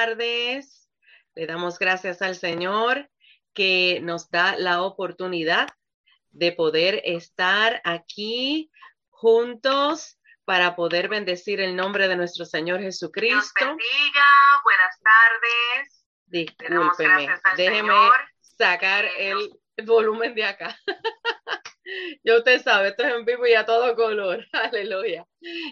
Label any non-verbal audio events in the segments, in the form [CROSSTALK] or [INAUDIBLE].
tardes. Le damos gracias al Señor que nos da la oportunidad de poder estar aquí juntos para poder bendecir el nombre de nuestro Señor Jesucristo. Dios bendiga, buenas tardes. Discúlpeme, déjeme sacar el volumen de acá. [LAUGHS] Yo usted sabe, esto es en vivo y a todo color. [LAUGHS] Aleluya.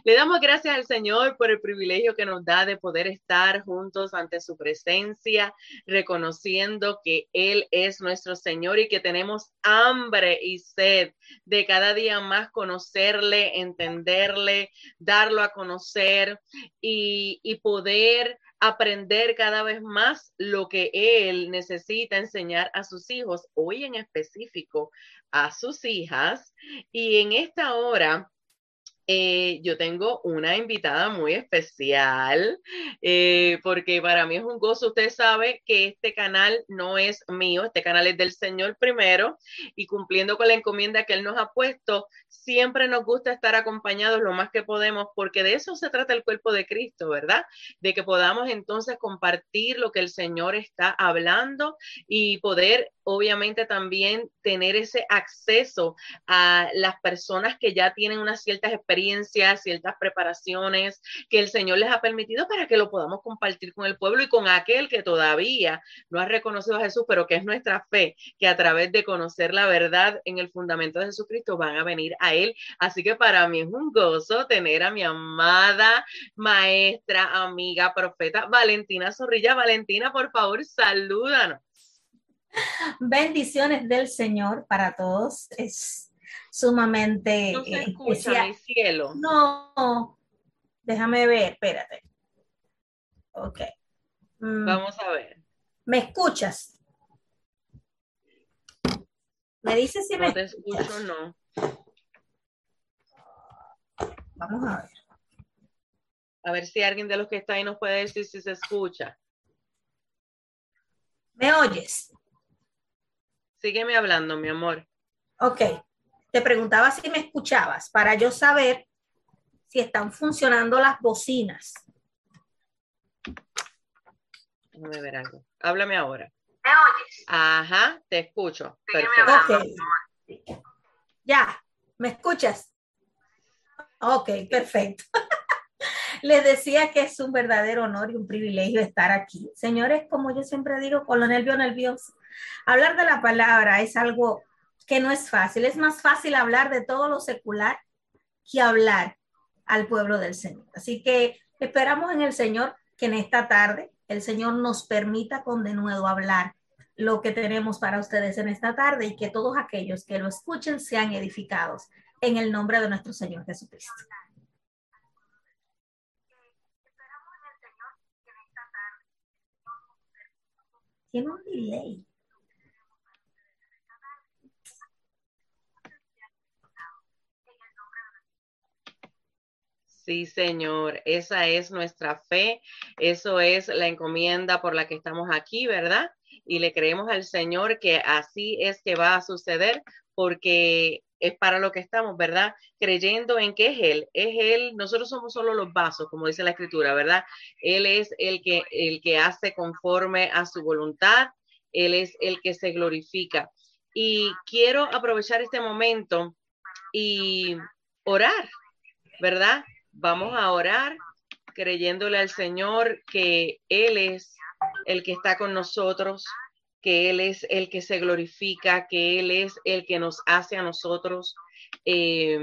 Le damos gracias al Señor por el privilegio que nos da de poder estar juntos ante su presencia, reconociendo que Él es nuestro Señor y que tenemos hambre y sed de cada día más conocerle, entenderle, darlo a conocer y, y poder aprender cada vez más lo que él necesita enseñar a sus hijos, hoy en específico a sus hijas. Y en esta hora eh, yo tengo una invitada muy especial, eh, porque para mí es un gozo. Usted sabe que este canal no es mío, este canal es del Señor primero, y cumpliendo con la encomienda que Él nos ha puesto, siempre nos gusta estar acompañados lo más que podemos, porque de eso se trata el cuerpo de Cristo, ¿verdad? De que podamos entonces compartir lo que el Señor está hablando y poder, obviamente, también tener ese acceso a las personas que ya tienen unas ciertas experiencias ciertas preparaciones que el Señor les ha permitido para que lo podamos compartir con el pueblo y con aquel que todavía no ha reconocido a Jesús, pero que es nuestra fe, que a través de conocer la verdad en el fundamento de Jesucristo van a venir a Él. Así que para mí es un gozo tener a mi amada maestra, amiga, profeta Valentina Zorrilla. Valentina, por favor, salúdanos. Bendiciones del Señor para todos. Es sumamente no se escucha, mi cielo. No, déjame ver, espérate. Ok. Mm. Vamos a ver. ¿Me escuchas? ¿Me dices si no me te escucho? No. Vamos a ver. A ver si alguien de los que está ahí nos puede decir si se escucha. ¿Me oyes? Sígueme hablando, mi amor. Ok. Te preguntaba si me escuchabas para yo saber si están funcionando las bocinas. Déjame ver algo. Háblame ahora. ¿Me oyes? Ajá, te escucho. Perfecto. Ya, ¿me escuchas? Ok, perfecto. [LAUGHS] Les decía que es un verdadero honor y un privilegio estar aquí. Señores, como yo siempre digo, con lo nervio nervioso, hablar de la palabra es algo que no es fácil. Es más fácil hablar de todo lo secular que hablar al pueblo del Señor. Así que esperamos en el Señor que en esta tarde el Señor nos permita con de nuevo hablar lo que tenemos para ustedes en esta tarde y que todos aquellos que lo escuchen sean edificados en el nombre de nuestro Señor Jesucristo. Tiene un delay. Sí, Señor, esa es nuestra fe, eso es la encomienda por la que estamos aquí, ¿verdad? Y le creemos al Señor que así es que va a suceder porque es para lo que estamos, ¿verdad? Creyendo en que es Él, es Él, nosotros somos solo los vasos, como dice la Escritura, ¿verdad? Él es el que, el que hace conforme a su voluntad, Él es el que se glorifica. Y quiero aprovechar este momento y orar, ¿verdad? Vamos a orar creyéndole al Señor que Él es el que está con nosotros, que Él es el que se glorifica, que Él es el que nos hace a nosotros eh,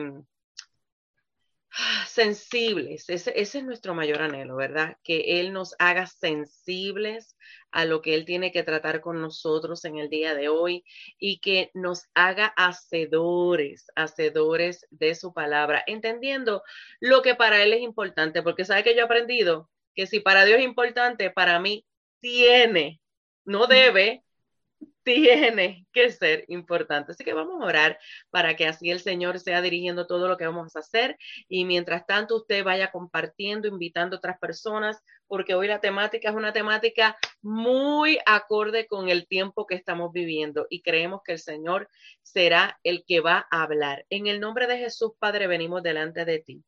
sensibles. Ese, ese, es nuestro mayor anhelo, ¿verdad? Que Él nos haga sensibles a lo que Él tiene que tratar con nosotros en el día de hoy y que nos haga hacedores, hacedores de su palabra, entendiendo lo que para Él es importante, porque sabe que yo he aprendido que si para Dios es importante, para mí tiene, no debe, tiene que ser importante. Así que vamos a orar para que así el Señor sea dirigiendo todo lo que vamos a hacer y mientras tanto usted vaya compartiendo, invitando otras personas, porque hoy la temática es una temática muy acorde con el tiempo que estamos viviendo y creemos que el Señor será el que va a hablar. En el nombre de Jesús, Padre, venimos delante de ti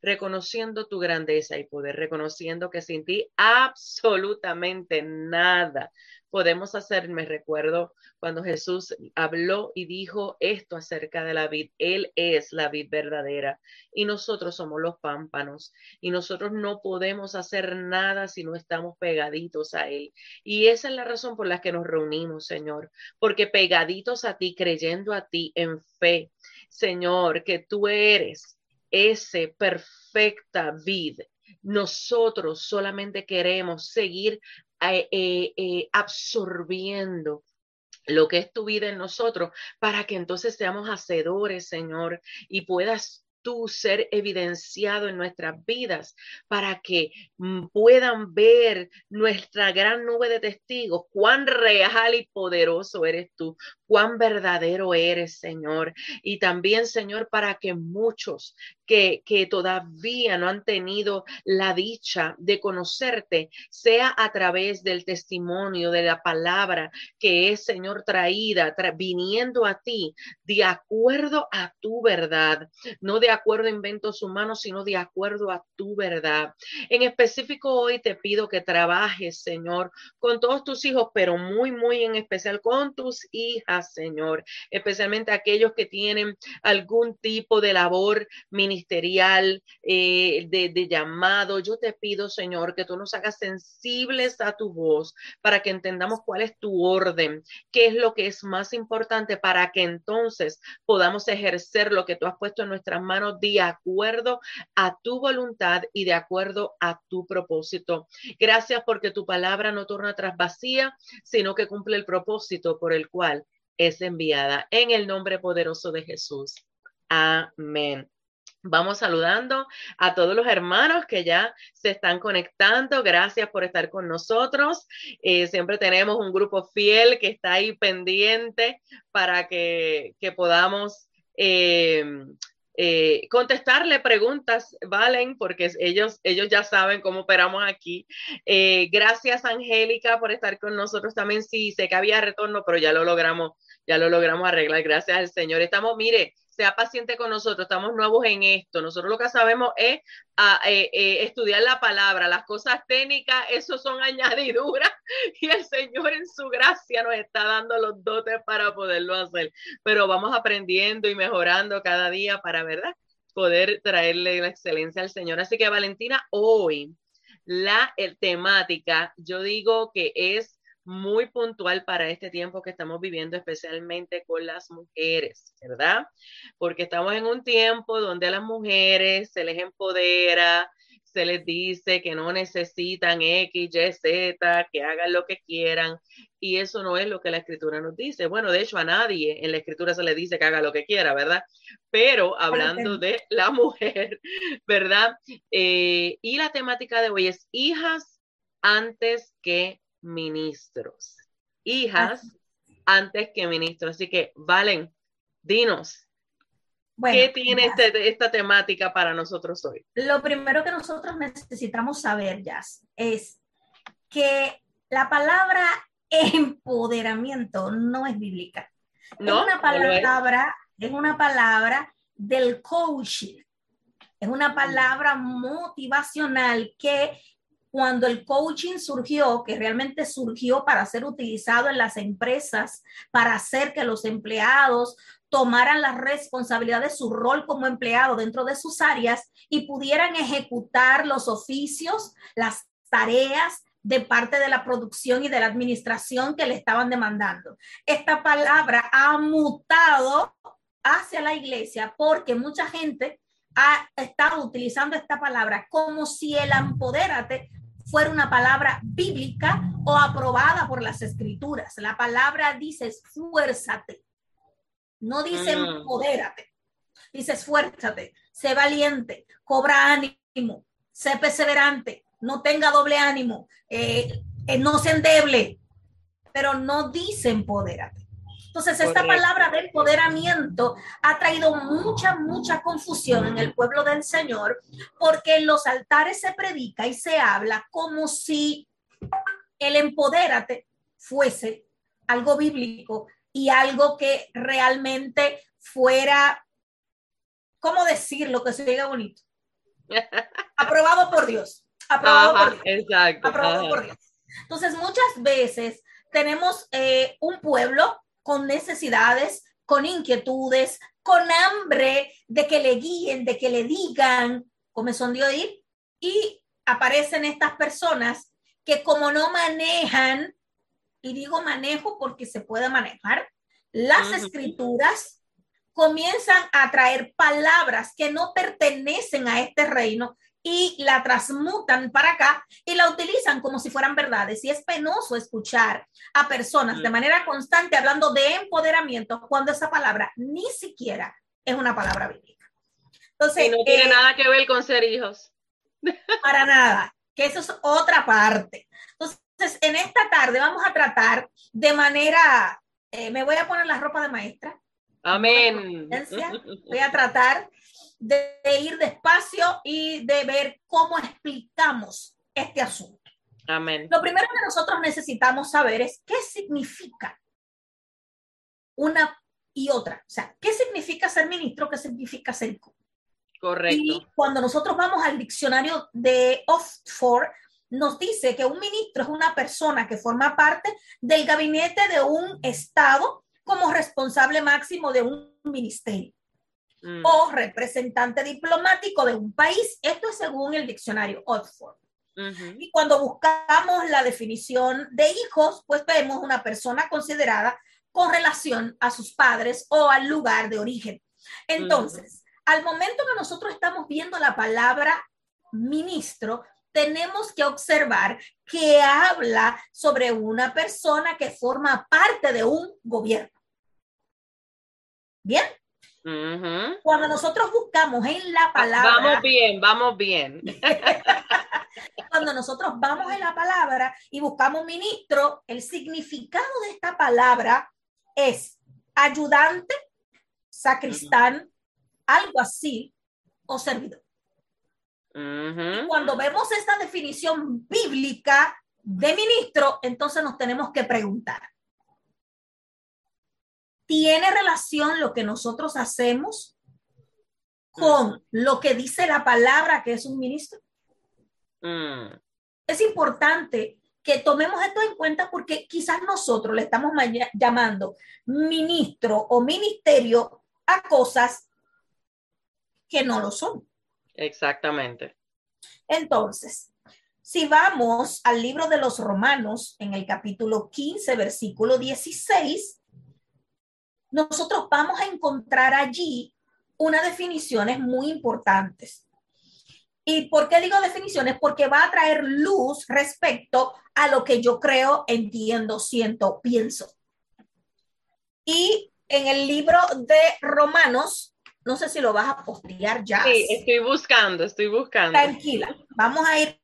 reconociendo tu grandeza y poder, reconociendo que sin ti absolutamente nada podemos hacer. Me recuerdo cuando Jesús habló y dijo esto acerca de la vid. Él es la vid verdadera y nosotros somos los pámpanos y nosotros no podemos hacer nada si no estamos pegaditos a Él. Y esa es la razón por la que nos reunimos, Señor, porque pegaditos a ti, creyendo a ti en fe, Señor, que tú eres ese perfecta vid nosotros solamente queremos seguir eh, eh, eh, absorbiendo lo que es tu vida en nosotros para que entonces seamos hacedores, Señor, y puedas tú ser evidenciado en nuestras vidas para que mm, puedan ver nuestra gran nube de testigos, cuán real y poderoso eres tú, cuán verdadero eres, Señor. Y también, Señor, para que muchos que, que todavía no han tenido la dicha de conocerte, sea a través del testimonio, de la palabra que es, Señor, traída, viniendo a ti de acuerdo a tu verdad, no de acuerdo a inventos humanos, sino de acuerdo a tu verdad. En específico, hoy te pido que trabajes, Señor, con todos tus hijos, pero muy, muy en especial con tus hijas, Señor, especialmente aquellos que tienen algún tipo de labor ministerial, eh, de, de llamado. Yo te pido, Señor, que tú nos hagas sensibles a tu voz para que entendamos cuál es tu orden, qué es lo que es más importante para que entonces podamos ejercer lo que tú has puesto en nuestras manos de acuerdo a tu voluntad y de acuerdo a tu propósito. Gracias porque tu palabra no torna atrás vacía, sino que cumple el propósito por el cual es enviada. En el nombre poderoso de Jesús. Amén. Vamos saludando a todos los hermanos que ya se están conectando. Gracias por estar con nosotros. Eh, siempre tenemos un grupo fiel que está ahí pendiente para que, que podamos eh, eh, contestarle preguntas, Valen, porque ellos, ellos ya saben cómo operamos aquí. Eh, gracias, Angélica, por estar con nosotros también. Sí, sé que había retorno, pero ya lo logramos, ya lo logramos arreglar. Gracias al Señor. Estamos, mire, sea paciente con nosotros, estamos nuevos en esto. Nosotros lo que sabemos es eh, eh, estudiar la palabra, las cosas técnicas, eso son [LAUGHS] añadiduras y el Señor en su gracia nos está dando los dotes para poderlo hacer. Pero vamos aprendiendo y mejorando cada día para, ¿verdad? Poder traerle la excelencia al Señor. Así que Valentina, hoy la temática, yo digo que es muy puntual para este tiempo que estamos viviendo, especialmente con las mujeres, ¿verdad? Porque estamos en un tiempo donde a las mujeres se les empodera, se les dice que no necesitan X, Y, Z, que hagan lo que quieran, y eso no es lo que la escritura nos dice. Bueno, de hecho a nadie en la escritura se le dice que haga lo que quiera, ¿verdad? Pero hablando de la [LAUGHS] mujer, ¿verdad? Eh, y la temática de hoy es hijas antes que ministros. Hijas antes que ministros. Así que, Valen, dinos, ¿qué tiene este, esta temática para nosotros hoy? Lo primero que nosotros necesitamos saber, Jazz, es que la palabra empoderamiento no es bíblica. No, es una palabra, es una palabra del coaching. Es una palabra motivacional que cuando el coaching surgió, que realmente surgió para ser utilizado en las empresas, para hacer que los empleados tomaran la responsabilidad de su rol como empleado dentro de sus áreas y pudieran ejecutar los oficios, las tareas de parte de la producción y de la administración que le estaban demandando. Esta palabra ha mutado hacia la iglesia porque mucha gente ha estado utilizando esta palabra como si el empodérate fuera una palabra bíblica o aprobada por las escrituras. La palabra dice esfuérzate, no dice mm. empodérate, dice esfuérzate, sé valiente, cobra ánimo, sé perseverante, no tenga doble ánimo, eh, eh, no se endeble, pero no dice empodérate. Entonces, esta palabra de empoderamiento ha traído mucha, mucha confusión en el pueblo del Señor, porque en los altares se predica y se habla como si el empodérate fuese algo bíblico y algo que realmente fuera, ¿cómo decirlo? Que se diga bonito. [LAUGHS] Aprobado por Dios. Aprobado por Dios. Exacto. Aprobado por Dios. Entonces, muchas veces tenemos eh, un pueblo con necesidades, con inquietudes, con hambre de que le guíen, de que le digan, comezón de oír, y aparecen estas personas que como no manejan, y digo manejo porque se puede manejar, las escrituras comienzan a traer palabras que no pertenecen a este reino y la transmutan para acá y la utilizan como si fueran verdades. Y es penoso escuchar a personas de manera constante hablando de empoderamiento cuando esa palabra ni siquiera es una palabra bíblica. Entonces, y no tiene eh, nada que ver con ser hijos. [LAUGHS] Para nada, que eso es otra parte. Entonces, en esta tarde vamos a tratar de manera, eh, me voy a poner la ropa de maestra. Amén. Voy a tratar de, ir despacio y de ver cómo explicamos este asunto. Amén. Lo primero que nosotros necesitamos saber es qué significa una y otra. O sea, ¿qué significa ser ministro? ¿Qué significa ser? Correcto. Y cuando nosotros vamos al diccionario de Oxford, nos dice que un ministro es una persona que forma parte del gabinete de un Estado como responsable máximo de un ministerio. Mm. o representante diplomático de un país. Esto es según el diccionario Oxford. Y cuando buscamos la definición de hijos, pues vemos una persona considerada con relación a sus padres o al lugar de origen. Entonces, al momento que nosotros estamos viendo la palabra ministro, tenemos que observar que habla sobre una persona que forma parte de un gobierno. Bien, cuando nosotros buscamos en la palabra. Vamos bien, vamos bien. [LAUGHS] cuando nosotros vamos en la palabra y buscamos ministro, el significado de esta palabra es ayudante, sacristán, algo así, o servidor. cuando vemos esta definición bíblica de ministro, entonces nos tenemos que preguntar, ¿Tiene relación lo que nosotros hacemos con lo que dice la palabra que es un ministro? Mm. Es importante que tomemos esto en cuenta porque quizás nosotros le estamos llamando ministro o ministerio a cosas que no lo son. Exactamente. Entonces, si vamos al libro de los Romanos en el capítulo 15, versículo 16, nosotros vamos a encontrar allí unas definiciones muy importantes. ¿Y por qué digo definiciones? Porque va a traer luz respecto a lo que yo creo, entiendo, siento, pienso. Y en el libro de Romanos, no sé si lo vas a postear ya. Sí, estoy buscando, estoy buscando. Tranquila, vamos a ir,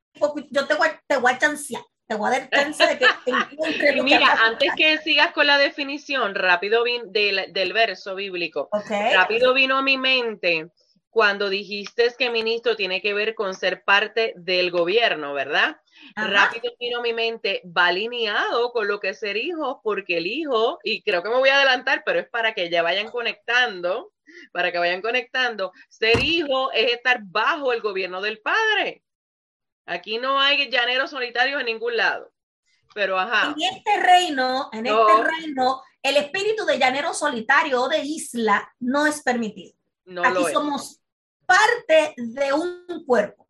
yo te voy, te voy a chancear. Te voy a dar chance de que [LAUGHS] Mira, antes que sigas con la definición, rápido del, del verso bíblico, rápido vino a mi mente cuando dijiste que ministro tiene que ver con ser parte del gobierno, ¿verdad? Rápido vino a mi mente, va alineado con lo que es ser hijo, porque el hijo, y creo que me voy a adelantar, pero es para que ya vayan conectando, para que vayan conectando, ser hijo es estar bajo el gobierno del padre. Aquí no hay llaneros solitarios en ningún lado. Pero ajá. En este reino, en este reino, el espíritu de llanero solitario o de isla no es permitido. Aquí somos parte de un cuerpo.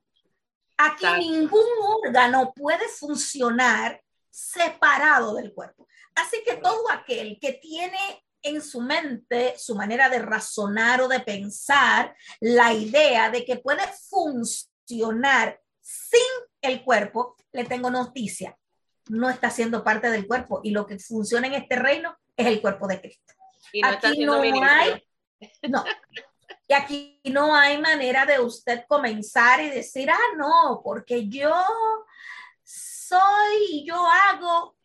Aquí ningún órgano puede funcionar separado del cuerpo. Así que todo aquel que tiene en su mente su manera de razonar o de pensar la idea de que puede funcionar sin el cuerpo, le tengo noticia, no está siendo parte del cuerpo y lo que funciona en este reino es el cuerpo de Cristo. Y no aquí no hay, no, y aquí no hay manera de usted comenzar y decir, ah, no, porque yo soy, y yo hago,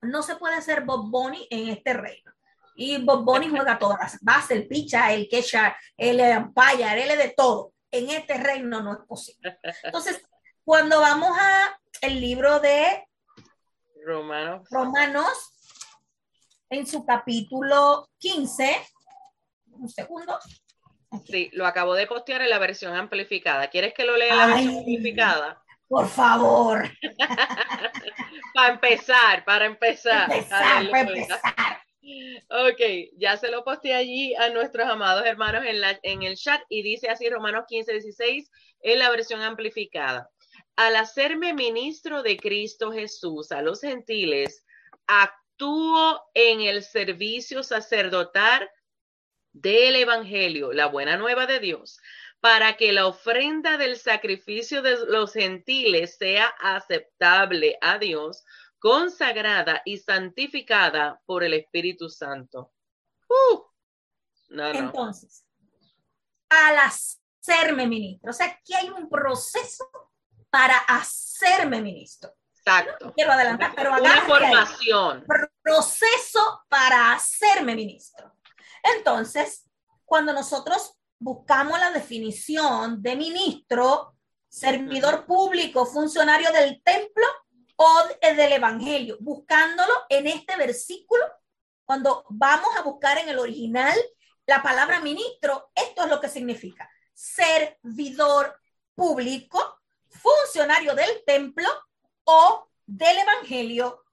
no se puede ser Bob Bunny en este reino. Y Bob Bunny [LAUGHS] juega todas las bases, el picha, el quecha, el umpire, él es de todo. En este reino no es posible. Entonces, cuando vamos a el libro de Romanos, Romanos en su capítulo 15, un segundo, Sí, lo acabo de postear en la versión amplificada. ¿Quieres que lo lea en la versión amplificada? Por favor. [LAUGHS] para empezar, para empezar. empezar, para empezar. Ok, ya se lo posteé allí a nuestros amados hermanos en, la, en el chat y dice así Romanos 15, 16 en la versión amplificada. Al hacerme ministro de Cristo Jesús a los gentiles, actúo en el servicio sacerdotal del Evangelio, la buena nueva de Dios, para que la ofrenda del sacrificio de los gentiles sea aceptable a Dios, consagrada y santificada por el Espíritu Santo. Uh, Entonces, al hacerme ministro, o sea, aquí hay un proceso para hacerme ministro. Exacto. quiero adelantar, pero una formación. Proceso para hacerme ministro. Entonces, cuando nosotros buscamos la definición de ministro, servidor público, funcionario del templo o del evangelio, buscándolo en este versículo, cuando vamos a buscar en el original la palabra ministro, esto es lo que significa servidor público, funcionario del templo o del evangelio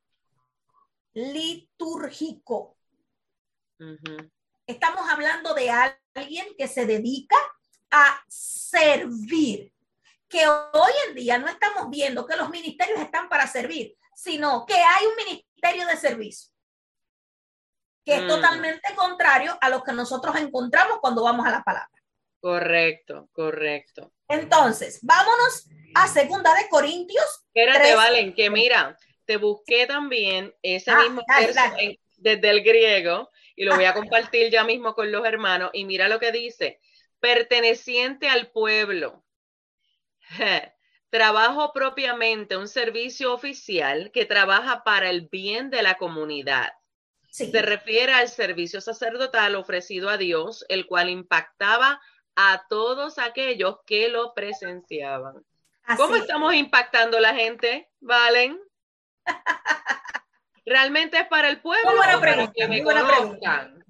litúrgico. Estamos hablando de alguien que se dedica a servir, que hoy en día no estamos viendo que los ministerios están para servir, sino que hay un ministerio de servicio, que es mm. totalmente contrario a lo que nosotros encontramos cuando vamos a la palabra. Correcto, correcto. Entonces, vámonos a segunda de Corintios. Espérate, Valen, que mira, te busqué también ese ah, mismo verso desde el griego y lo voy a compartir ya mismo con los hermanos. Y mira lo que dice, perteneciente al pueblo. [LAUGHS] Trabajo propiamente un servicio oficial que trabaja para el bien de la comunidad. Se refiere al servicio sacerdotal ofrecido a Dios, el cual impactaba a todos aquellos que lo presenciaban. ¿Cómo estamos impactando la gente, Valen? [LAUGHS] ¿Realmente es para el pueblo? para que me conozcan?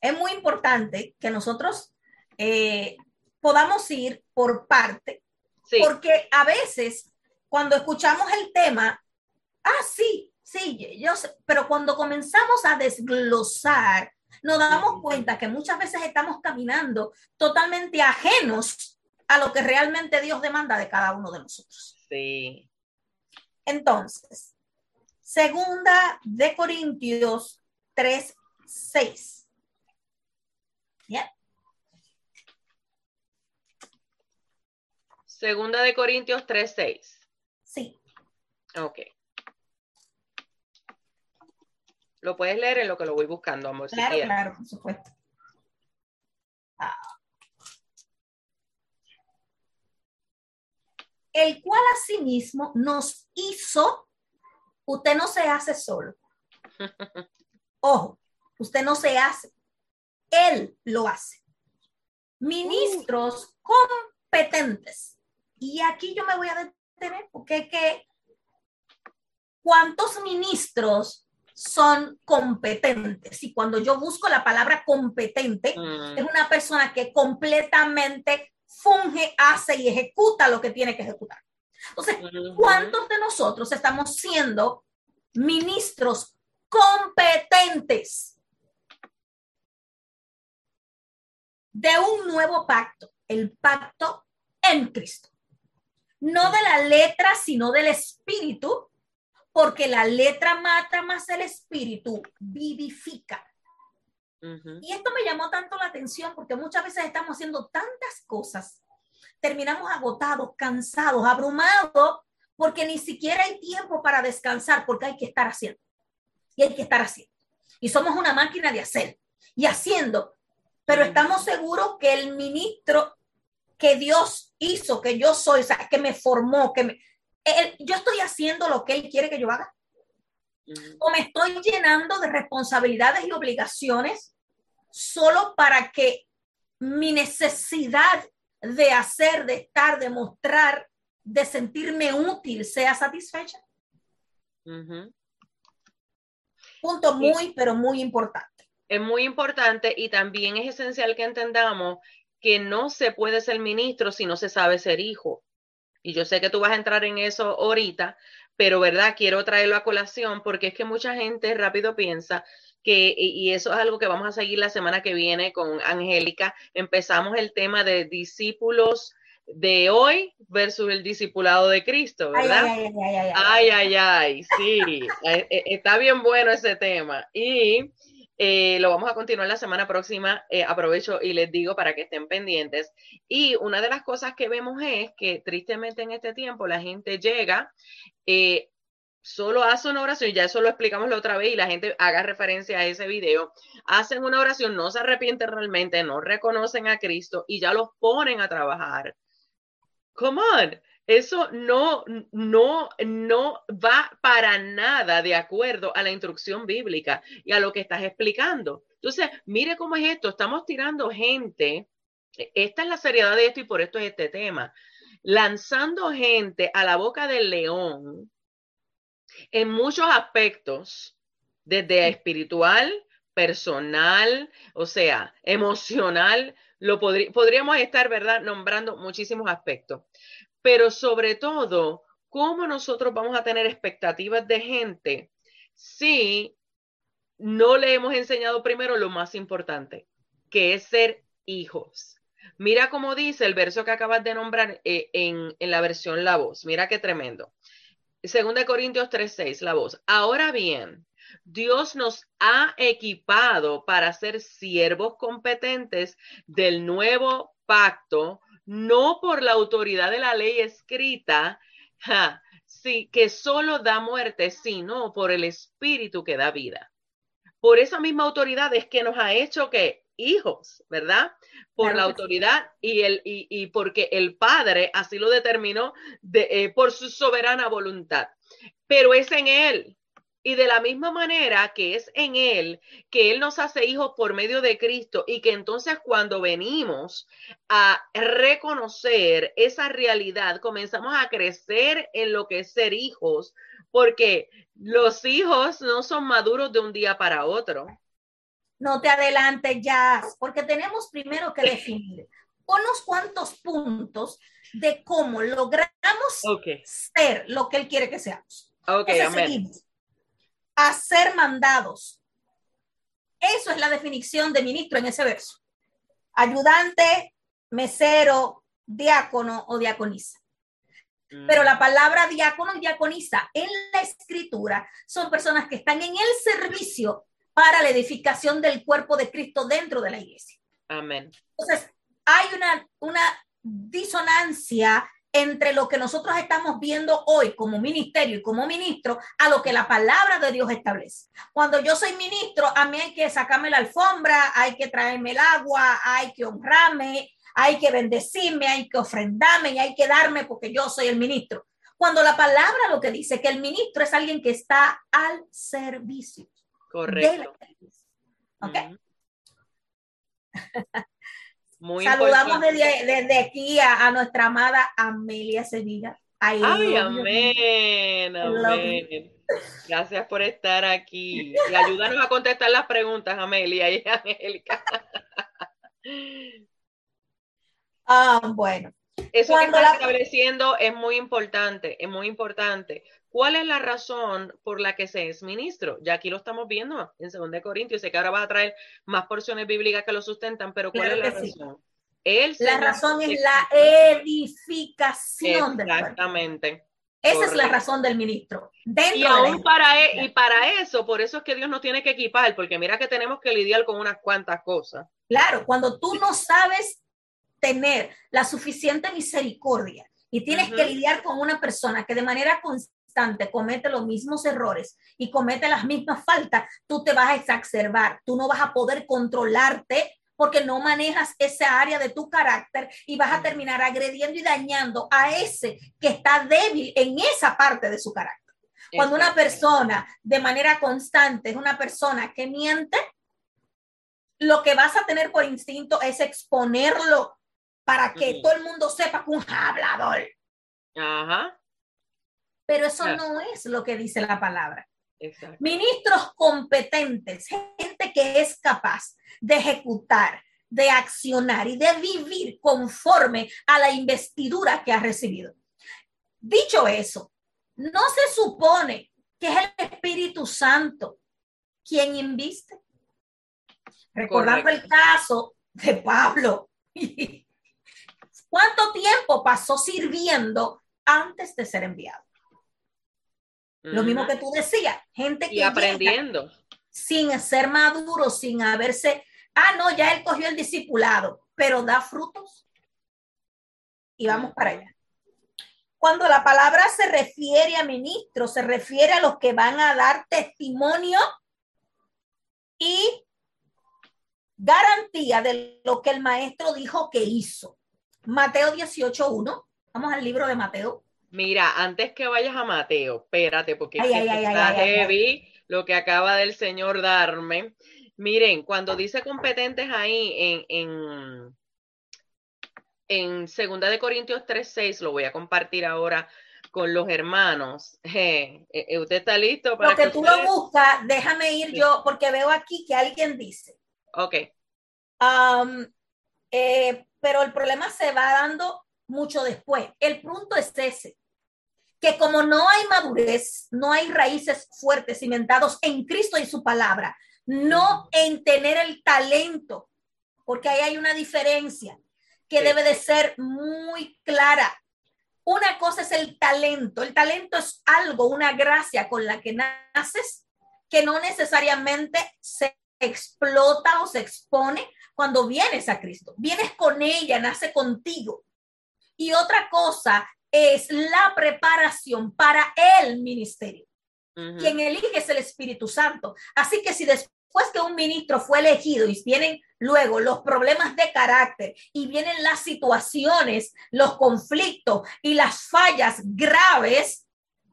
es muy importante que nosotros eh, podamos ir por parte, porque a veces cuando escuchamos el tema, ah, sí, sí, yo sé, pero cuando comenzamos a desglosar, nos damos cuenta que muchas veces estamos caminando totalmente ajenos a lo que realmente Dios demanda de cada uno de nosotros. Sí. Entonces, Segunda de Corintios 3, 6. ¿Ya? Segunda de Corintios 3, 6. Sí. Ok. Lo puedes leer en lo que lo voy buscando, amor. Claro, claro, por supuesto. Ah. El cual asimismo nos hizo usted no se hace solo. [LAUGHS] Ojo, usted no se hace. Él lo hace. Ministros competentes. Y aquí yo me voy a detener porque es que ¿cuántos ministros son competentes? Y cuando yo busco la palabra competente, mm. es una persona que completamente funge, hace y ejecuta lo que tiene que ejecutar. Entonces, ¿cuántos de nosotros estamos siendo ministros competentes de un nuevo pacto, el pacto en Cristo? No de la letra, sino del espíritu, porque la letra mata más el espíritu vivifica. Y esto me llamó tanto la atención porque muchas veces estamos haciendo tantas cosas terminamos agotados, cansados, abrumados, porque ni siquiera hay tiempo para descansar, porque hay que estar haciendo. Y hay que estar haciendo. Y somos una máquina de hacer y haciendo. Pero estamos seguros que el ministro que Dios hizo, que yo soy, o sea, que me formó, que me, yo estoy haciendo lo que Él quiere que yo haga. O me estoy llenando de responsabilidades y obligaciones solo para que mi necesidad de hacer, de estar, de mostrar, de sentirme útil, sea satisfecha. Punto muy, pero muy importante. Es muy importante y también es esencial que entendamos que no se puede ser ministro si no se sabe ser hijo. Y yo sé que tú vas a entrar en eso ahorita, pero verdad, quiero traerlo a colación porque es que mucha gente rápido piensa que, y eso es algo que vamos a seguir la semana que viene con Angélica, empezamos el tema de discípulos de hoy versus el discipulado de Cristo, ¿verdad? Ay, ay, ay, sí, [LAUGHS] eh, eh, está bien bueno ese tema. Y eh, lo vamos a continuar la semana próxima. aprovecho y les digo para que estén pendientes. Y una de las cosas que vemos es que tristemente en este tiempo la gente llega, solo hace una oración, ya eso lo explicamos la otra vez y la gente haga referencia a ese video, hacen una oración, no se arrepienten realmente, no reconocen a Cristo y ya los ponen a trabajar come on, eso no, no, no va para nada de acuerdo a la instrucción bíblica y a lo que estás explicando. Entonces, mire cómo es esto, estamos tirando gente, esta es la seriedad de esto y por esto es este tema, lanzando gente a la boca del león en muchos aspectos, desde espiritual, personal, o sea, emocional, lo podríamos estar, ¿verdad?, nombrando muchísimos aspectos. Pero sobre todo, ¿cómo nosotros vamos a tener expectativas de gente si no le hemos enseñado primero lo más importante, que es ser hijos? Mira cómo dice el verso que acabas de nombrar eh, en, en, la versión La Voz. Mira qué tremendo. Segunda Corintios 3:6, La Voz. Ahora bien, Dios nos ha equipado para ser siervos competentes del nuevo pacto, no por la autoridad de la ley escrita, sí, que solo da muerte, sino por el espíritu que da vida. Por esa misma autoridad es que nos ha hecho que hijos, ¿verdad? Por la autoridad y, el, y, porque el Padre así lo determinó de, eh, por su soberana voluntad. Pero es en Él, y de la misma manera que es en Él, que Él nos hace hijos por medio de Cristo y que entonces cuando venimos a reconocer esa realidad, comenzamos a crecer en lo que es ser hijos, porque los hijos no son maduros de un día para otro. No te adelantes ya, porque tenemos primero que definir unos cuantos puntos de cómo logramos ser lo que Él quiere que seamos. Ok, amén a ser mandados. Eso es la definición de ministro en ese verso. Ayudante, mesero, diácono o diaconisa. Pero la palabra diácono y diaconisa en la escritura son personas que están en el servicio para la edificación del cuerpo de Cristo dentro de la iglesia. Amén. Entonces, hay una, una disonancia entre lo que nosotros estamos viendo hoy como ministerio y como ministro a lo que la palabra de Dios establece. Cuando yo soy ministro, a mí hay que sacarme la alfombra, hay que traerme el agua, hay que honrarme, hay que bendecirme, hay que ofrendarme y hay que darme porque yo soy el ministro. Cuando la palabra lo que dice que el ministro es alguien que está al servicio. Correcto. ¿Ok? [LAUGHS] Saludamos desde, aquí a, nuestra amada Amelia Sevilla. Ay, amén, amén. Gracias por estar aquí y ayúdanos a contestar las preguntas, Amelia y Angélica. Ah, bueno. Eso que está estableciendo es muy importante, es muy importante. ¿Cuál es la razón por la que se es ministro? Ya aquí lo estamos viendo en 2 Corintios. Sé que ahora vas a traer más porciones bíblicas que lo sustentan, pero ¿cuál es la razón? la razón es la edificación Exactamente. Esa es la razón del ministro. y aún para, e, y para eso, por eso es que Dios nos tiene que equipar, porque mira que tenemos que lidiar con unas cuantas cosas. Claro, cuando tú no sabes tener la suficiente misericordia y tienes que lidiar con una persona que de manera constante comete los mismos errores y comete las mismas faltas, tú te vas a exacerbar, tú no vas a poder controlarte porque no manejas esa área de tu carácter y vas a terminar agrediendo y dañando a ese que está débil en esa parte de su carácter. Cuando una persona de manera constante es una persona que miente, lo que vas a tener por instinto es exponerlo para que todo el mundo sepa que un hablador. Ajá. Pero eso no es lo que dice la palabra. Ministros competentes, gente que es capaz de ejecutar, de accionar y de vivir conforme a la investidura que ha recibido. Dicho eso, no se supone que es el Espíritu Santo quien inviste. Recordando el caso de Pablo. [LAUGHS] ¿Cuánto tiempo pasó sirviendo antes de ser enviado? Lo mismo que tú decías, gente que y aprendiendo sin ser maduro, sin haberse, ah, no, ya él cogió el discipulado, pero da frutos. Y vamos para allá. Cuando la palabra se refiere a ministros, se refiere a los que van a dar testimonio y garantía de lo que el maestro dijo que hizo. Mateo 18.1. Vamos al libro de Mateo. Mira, antes que vayas a Mateo, espérate, porque está heavy lo que acaba del Señor darme. Miren, cuando dice competentes ahí en, en, en Segunda de Corintios 3.6, lo voy a compartir ahora con los hermanos. [LAUGHS] Eh, eh, ¿Usted está listo para que, tú lo buscas? Déjame ir yo, porque veo aquí que alguien dice. Ok. Um, eh, pero el problema se va dando mucho después. El punto es ese, que como no hay madurez, no hay raíces fuertes cimentados en Cristo y su palabra, no en tener el talento, porque ahí hay una diferencia que debe de ser muy clara. Una cosa es el talento. El talento es algo, una gracia con la que naces que no necesariamente se explota o se expone cuando vienes a Cristo. Vienes con ella, nace contigo. Y otra cosa es la preparación para el ministerio. Quien elige es el Espíritu Santo. Así que si después que un ministro fue elegido y vienen luego los problemas de carácter y vienen las situaciones, los conflictos y las fallas graves,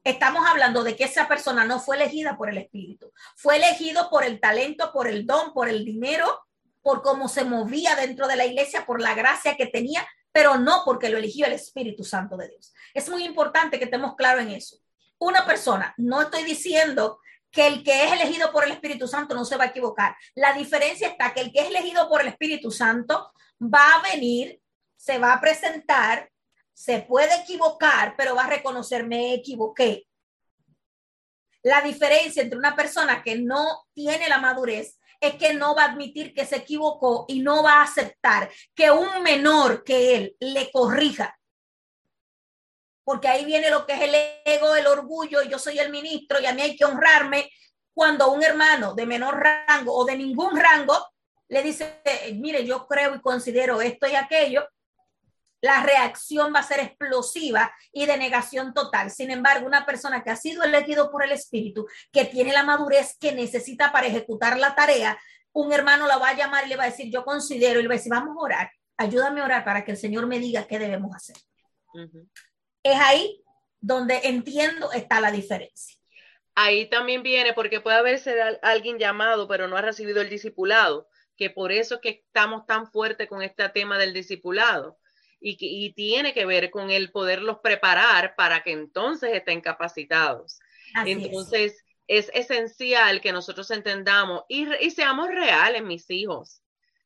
estamos hablando de que esa persona no fue elegida por el Espíritu, fue elegido por el talento, por el don, por el dinero, por cómo se movía dentro de la iglesia, por la gracia que tenía, pero no porque lo eligió el Espíritu Santo de Dios. Es muy importante que estemos claros en eso. Una persona, no estoy diciendo que el que es elegido por el Espíritu Santo no se va a equivocar. La diferencia está que el que es elegido por el Espíritu Santo va a venir, se va a presentar, se puede equivocar, pero va a reconocer, me equivoqué. La diferencia entre una persona que no tiene la madurez es que no va a admitir que se equivocó y no va a aceptar que un menor que él le corrija. Porque ahí viene lo que es el ego, el orgullo, yo soy el ministro y a mí hay que honrarme. Cuando un hermano de menor rango o de ningún rango le dice, mire, yo creo y considero esto y aquello, la reacción va a ser explosiva y de negación total. Sin embargo, una persona que ha sido elegido por el Espíritu, que tiene la madurez que necesita para ejecutar la tarea, un hermano la va a llamar y le va a decir, yo considero, y le va a decir, vamos a orar, ayúdame a orar para que el Señor me diga qué debemos hacer. Es ahí donde entiendo está la diferencia. Ahí también viene porque puede haberse alguien llamado, pero no ha recibido el discipulado, que por eso que estamos tan fuertes con este tema del discipulado y, tiene que ver con el poderlos preparar para que entonces estén capacitados. entonces, es. esencial que nosotros entendamos y, y seamos reales, mis hijos.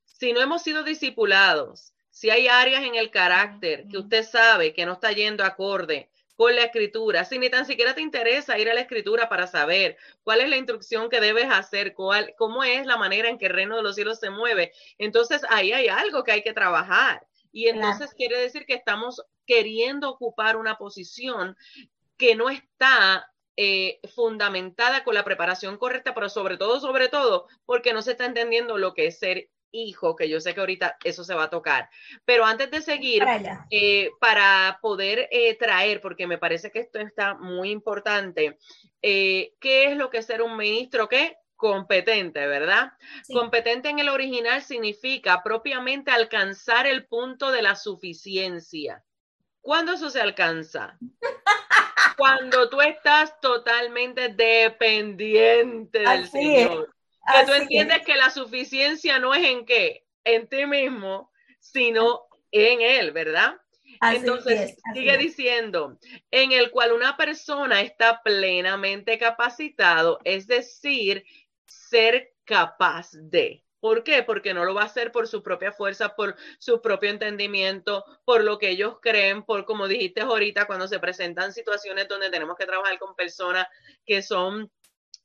Si no hemos sido discipulados, si hay áreas en el carácter que usted sabe que no está yendo acorde con la escritura, si ni tan siquiera te interesa ir a la escritura para saber cuál es la instrucción que debes hacer, cuál, cómo es la manera en que el reino de los cielos se mueve, entonces ahí hay algo que hay que trabajar. Y entonces quiere decir que estamos queriendo ocupar una posición que no está eh, fundamentada con la preparación correcta, pero sobre todo, sobre todo, porque no se está entendiendo lo que es ser hijo, que yo sé que ahorita eso se va a tocar. Pero antes de seguir, eh, para poder eh, traer, porque me parece que esto está muy importante, ¿qué es lo que es ser un ministro? ¿Qué? Competente, ¿verdad? Competente en el original significa propiamente alcanzar el punto de la suficiencia. ¿Cuándo eso se alcanza? [LAUGHS] Cuando tú estás totalmente dependiente del Señor. Que tú entiendes que la suficiencia no es en qué, en ti mismo, sino en Él, ¿verdad? Entonces, sigue diciendo, en el cual una persona está plenamente capacitado, es decir, ser capaz de. ¿Por qué? Porque no lo va a hacer por su propia fuerza, por su propio entendimiento, por lo que ellos creen, por como dijiste ahorita, cuando se presentan situaciones donde tenemos que trabajar con personas que son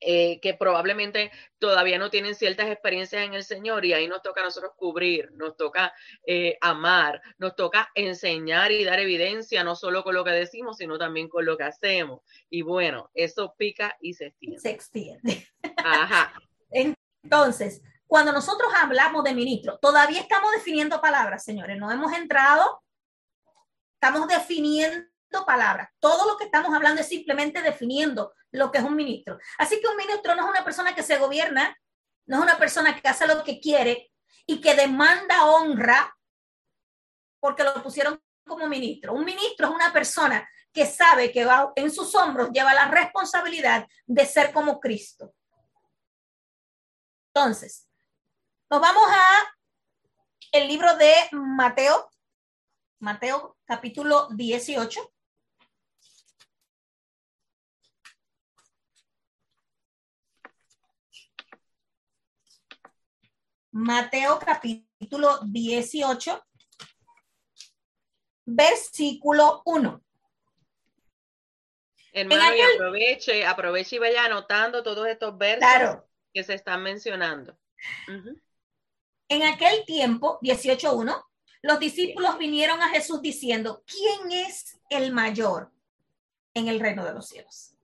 eh, que probablemente todavía no tienen ciertas experiencias en el Señor y ahí nos toca a nosotros cubrir, nos toca eh, amar, nos toca enseñar y dar evidencia, no solo con lo que decimos, sino también con lo que hacemos. Y bueno, eso pica y se extiende. Se extiende. Ajá. [LAUGHS] Entonces, cuando nosotros hablamos de ministro, todavía estamos definiendo palabras, señores, no hemos entrado, estamos definiendo palabras. Todo lo que estamos hablando es simplemente definiendo lo que es un ministro. Así que un ministro no es una persona que se gobierna, no es una persona que hace lo que quiere y que demanda honra porque lo pusieron como ministro. Un ministro es una persona que sabe que va, en sus hombros lleva la responsabilidad de ser como Cristo. Entonces, nos vamos a el libro de Mateo, Mateo capítulo 18. Mateo capítulo 18, versículo 1. Hermano, y aproveche, aproveche y vaya anotando todos estos versos que se están mencionando. En aquel tiempo, 18.1, los discípulos vinieron a Jesús diciendo, ¿quién es el mayor en el reino de los cielos?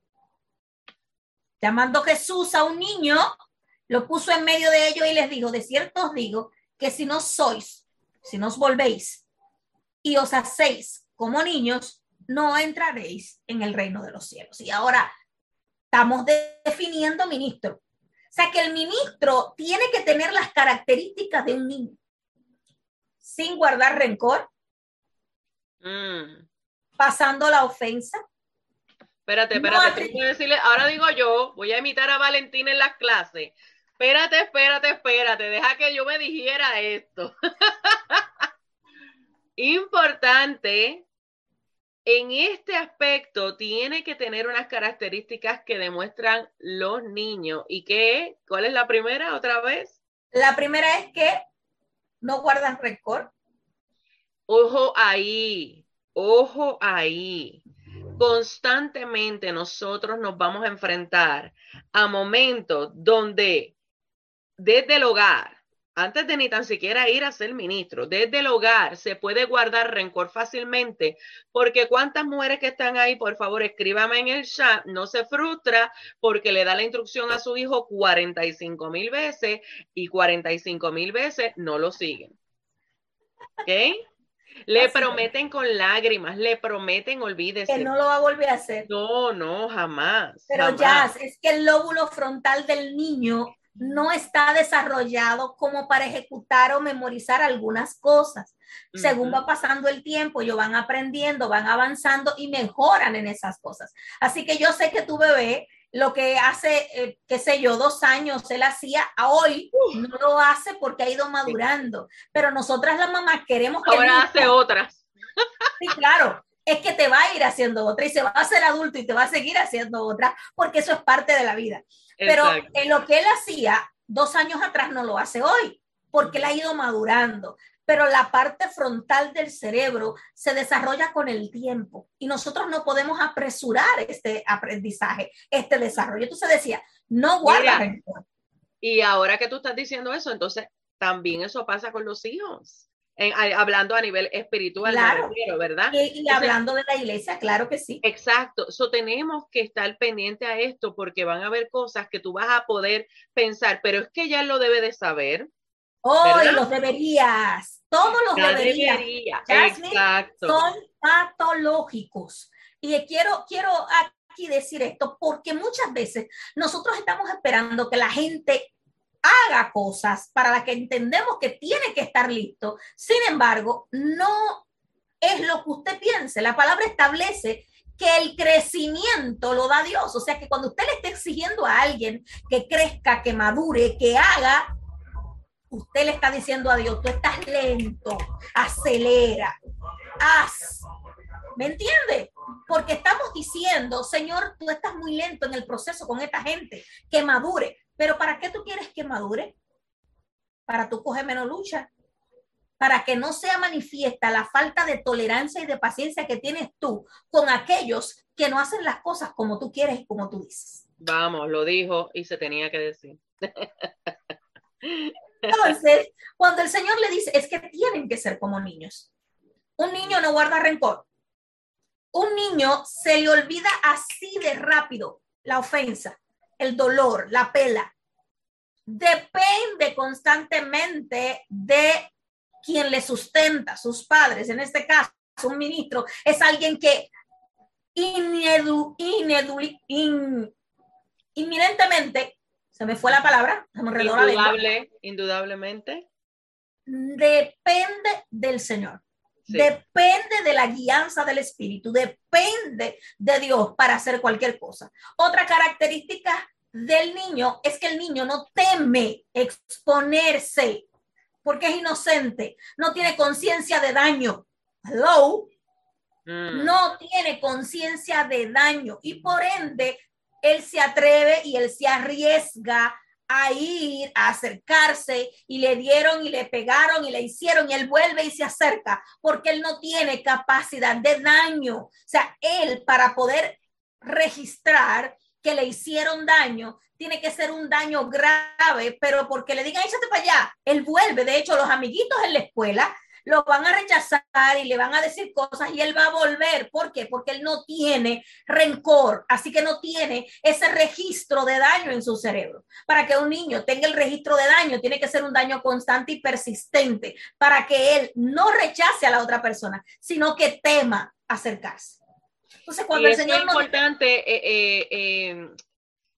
Llamando Jesús a un niño, lo puso en medio de ellos y les dijo, de cierto os digo que si no sois, si no os volvéis y os hacéis como niños, no entraréis en el reino de los cielos. Y ahora estamos definiendo ministro. O sea que el ministro tiene que tener las características de un niño, sin guardar rencor, mm. pasando la ofensa. Espérate, espérate, decirle, ahora digo yo, voy a imitar a Valentín en las clases espérate, espérate, espérate, deja que yo me dijera esto. [LAUGHS] Importante, en este aspecto tiene que tener unas características que demuestran los niños. ¿Y qué? ¿Cuál es la primera otra vez? La primera es que no guardan rencor. Ojo ahí, ojo ahí. Constantemente nosotros nos vamos a enfrentar a momentos donde desde el hogar, antes de ni tan siquiera ir a ser ministro, desde el hogar se puede guardar rencor fácilmente, porque cuántas mujeres que están ahí, por favor, escríbame en el chat, no se frustra porque le da la instrucción a su hijo 45 mil veces y 45 mil veces no lo siguen. ¿Ok? Le prometen con lágrimas, le prometen, olvídese. Que no lo va a volver a hacer. No, no, jamás. Pero ya, es que el lóbulo frontal del niño no está desarrollado como para ejecutar o memorizar algunas cosas. Según va pasando el tiempo, ellos van aprendiendo, van avanzando y mejoran en esas cosas. Así que yo sé que tu bebé, lo que hace, eh, qué sé yo, dos años él hacía, a hoy no lo hace porque ha ido madurando. Pero nosotras las mamás queremos que... Ahora hace otras. Sí, claro. Es que te va a ir haciendo otra y se va a hacer adulto y te va a seguir haciendo otra porque eso es parte de la vida. Pero en lo que él hacía dos años atrás no lo hace hoy, porque él ha ido madurando. Pero la parte frontal del cerebro se desarrolla con el tiempo y nosotros no podemos apresurar este aprendizaje, este desarrollo. Entonces decía, no guarda Y ahora que tú estás diciendo eso, entonces también eso pasa con los hijos hablando a nivel espiritual, claro. ¿verdad? Y, hablando de la iglesia, claro que sí. Exacto, eso tenemos que estar pendiente a esto porque van a haber cosas que tú vas a poder pensar, pero es que ya lo debe de saber. Oh, los deberías, todos los deberías. Exacto. Son patológicos. Y quiero, quiero aquí decir esto porque muchas veces nosotros estamos esperando que la gente haga cosas para las que entendemos que tiene que estar listo. Sin embargo, no es lo que usted piense. La palabra establece que el crecimiento lo da Dios. O sea que cuando usted le está exigiendo a alguien que crezca, que madure, que haga, usted le está diciendo a Dios, tú estás lento, acelera, haz. ¿Me entiende? Porque estamos diciendo, Señor, tú estás muy lento en el proceso con esta gente, que madure Pero ¿para qué tú quieres que madure? Para tú coger menos lucha. Para que no sea manifiesta la falta de tolerancia y de paciencia que tienes tú con aquellos que no hacen las cosas como tú quieres y como tú dices. Vamos, lo dijo y se tenía que decir. Entonces, cuando el Señor le dice, es que tienen que ser como niños. Un niño no guarda rencor. Un niño se le olvida así de rápido la ofensa, el dolor, la pela. Depende constantemente de quien le sustenta, sus padres. En este caso, un ministro es alguien que inedu, inminentemente, se me fue la palabra, Indudable, indudablemente. Depende del Señor. Depende de la guianza del Espíritu, depende de Dios para hacer cualquier cosa. Otra característica del niño es que el niño no teme exponerse porque es inocente, no tiene conciencia de daño. Hello. Mm. No tiene conciencia de daño y por ende él se atreve y él se arriesga a ir, a acercarse y le dieron y le pegaron y le hicieron y él vuelve y se acerca porque él no tiene capacidad de daño. O sea, él para poder registrar que le hicieron daño, tiene que ser un daño grave, pero porque le digan, échate para allá, él vuelve. De hecho, los amiguitos en la escuela lo van a rechazar y le van a decir cosas y él va a volver. ¿Por qué? Porque él no tiene rencor, así que no tiene ese registro de daño en su cerebro. Para que un niño tenga el registro de daño, tiene que ser un daño constante y persistente para que él no rechace a la otra persona, sino que tema acercarse. Entonces, cuando el Señor es importante, eh, eh, eh,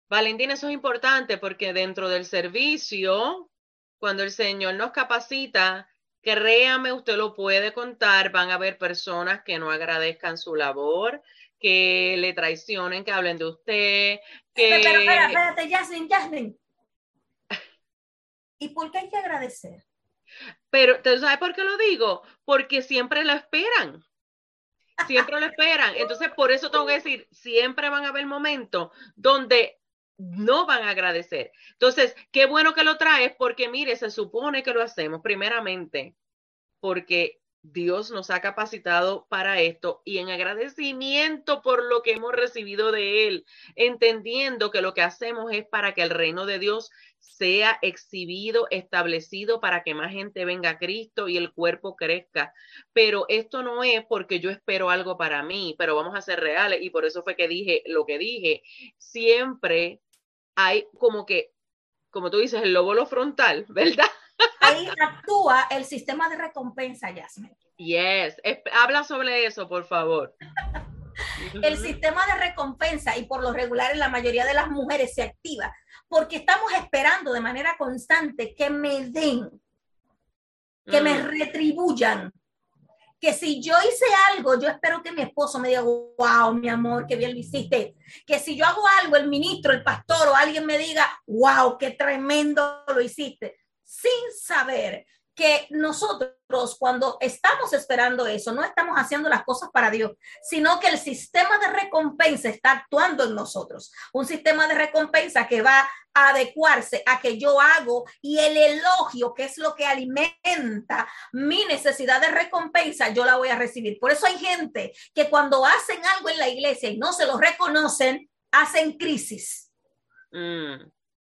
Valentín, eso es importante porque dentro del servicio, cuando el Señor nos capacita, Créame, usted lo puede contar, van a haber personas que no agradezcan su labor, que le traicionen, que hablen de usted, que... Pero, espera, espérate, Jasmine, Jasmine. ¿Y por qué hay que agradecer? Pero, ¿tú sabes por qué lo digo? Porque siempre lo esperan. Siempre lo esperan. Entonces, por eso tengo que decir, siempre van a haber momentos donde no van a agradecer. Entonces, qué bueno que lo traes porque mire, se supone que lo hacemos primeramente porque Dios nos ha capacitado para esto y en agradecimiento por lo que hemos recibido de Él, entendiendo que lo que hacemos es para que el reino de Dios sea exhibido, establecido para que más gente venga a Cristo y el cuerpo crezca. Pero esto no es porque yo espero algo para mí, pero vamos a ser reales y por eso fue que dije lo que dije. Siempre hay como que, como tú dices, el lóbulo frontal, [LAUGHS] ¿verdad? Ahí actúa el sistema de recompensa, Yasmin. Yes, habla sobre eso, por favor. [LAUGHS] el sistema de recompensa y por lo regular en la mayoría de las mujeres se activa porque estamos esperando de manera constante que me den, que me mm. retribuyan, que si yo hice algo, yo espero que mi esposo me diga, wow, mi amor, qué bien lo hiciste. Que si yo hago algo, el ministro, el pastor o alguien me diga, wow, qué tremendo lo hiciste, sin saber que nosotros cuando estamos esperando eso, no estamos haciendo las cosas para Dios, sino que el sistema de recompensa está actuando en nosotros. Un sistema de recompensa que va a adecuarse a que yo hago y el elogio, que es lo que alimenta mi necesidad de recompensa, yo la voy a recibir. Por eso hay gente que cuando hacen algo en la iglesia y no se lo reconocen, hacen crisis. Mm.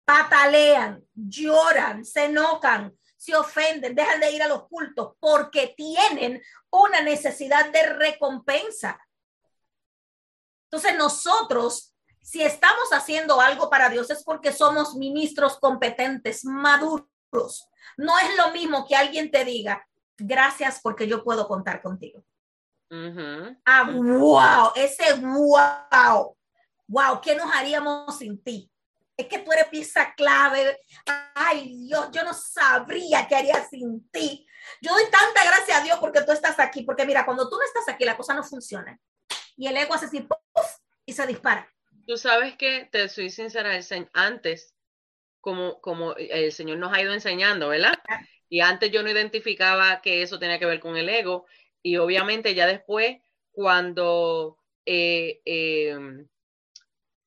Patalean, lloran, se enojan, se ofenden, dejan de ir a los cultos porque tienen una necesidad de recompensa. Entonces nosotros, si estamos haciendo algo para Dios, es porque somos ministros competentes, maduros. No es lo mismo que alguien te diga, gracias porque yo puedo contar contigo. Ah, wow, ese wow, wow, ¿qué nos haríamos sin ti? Es que tú eres pieza clave. Ay, Dios, yo no sabría qué haría sin ti. Yo doy tanta gracia a Dios porque tú estás aquí, porque mira, cuando tú no estás aquí, la cosa no funciona. Y el ego hace así, ¡puf! y se dispara. Tú sabes que, te soy sincera, antes, como, como el Señor nos ha ido enseñando, ¿verdad? Y antes yo no identificaba que eso tenía que ver con el ego. Y obviamente ya después, cuando eh, eh,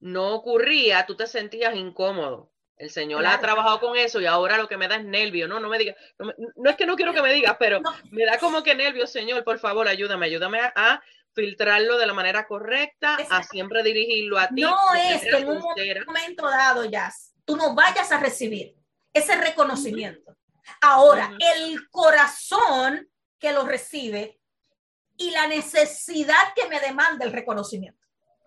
no ocurría, tú te sentías incómodo. El Señor ha trabajado con eso y ahora lo que me da es nervio. No, no me diga, no, es que no quiero que me digas, pero me da como que nervio, Señor, por favor, ayúdame, ayúdame a, filtrarlo de la manera correcta, a siempre dirigirlo a ti. No es que en un momento dado, ya tú no vayas a recibir ese reconocimiento. Ahora, el corazón que lo recibe y la necesidad que me demanda el reconocimiento.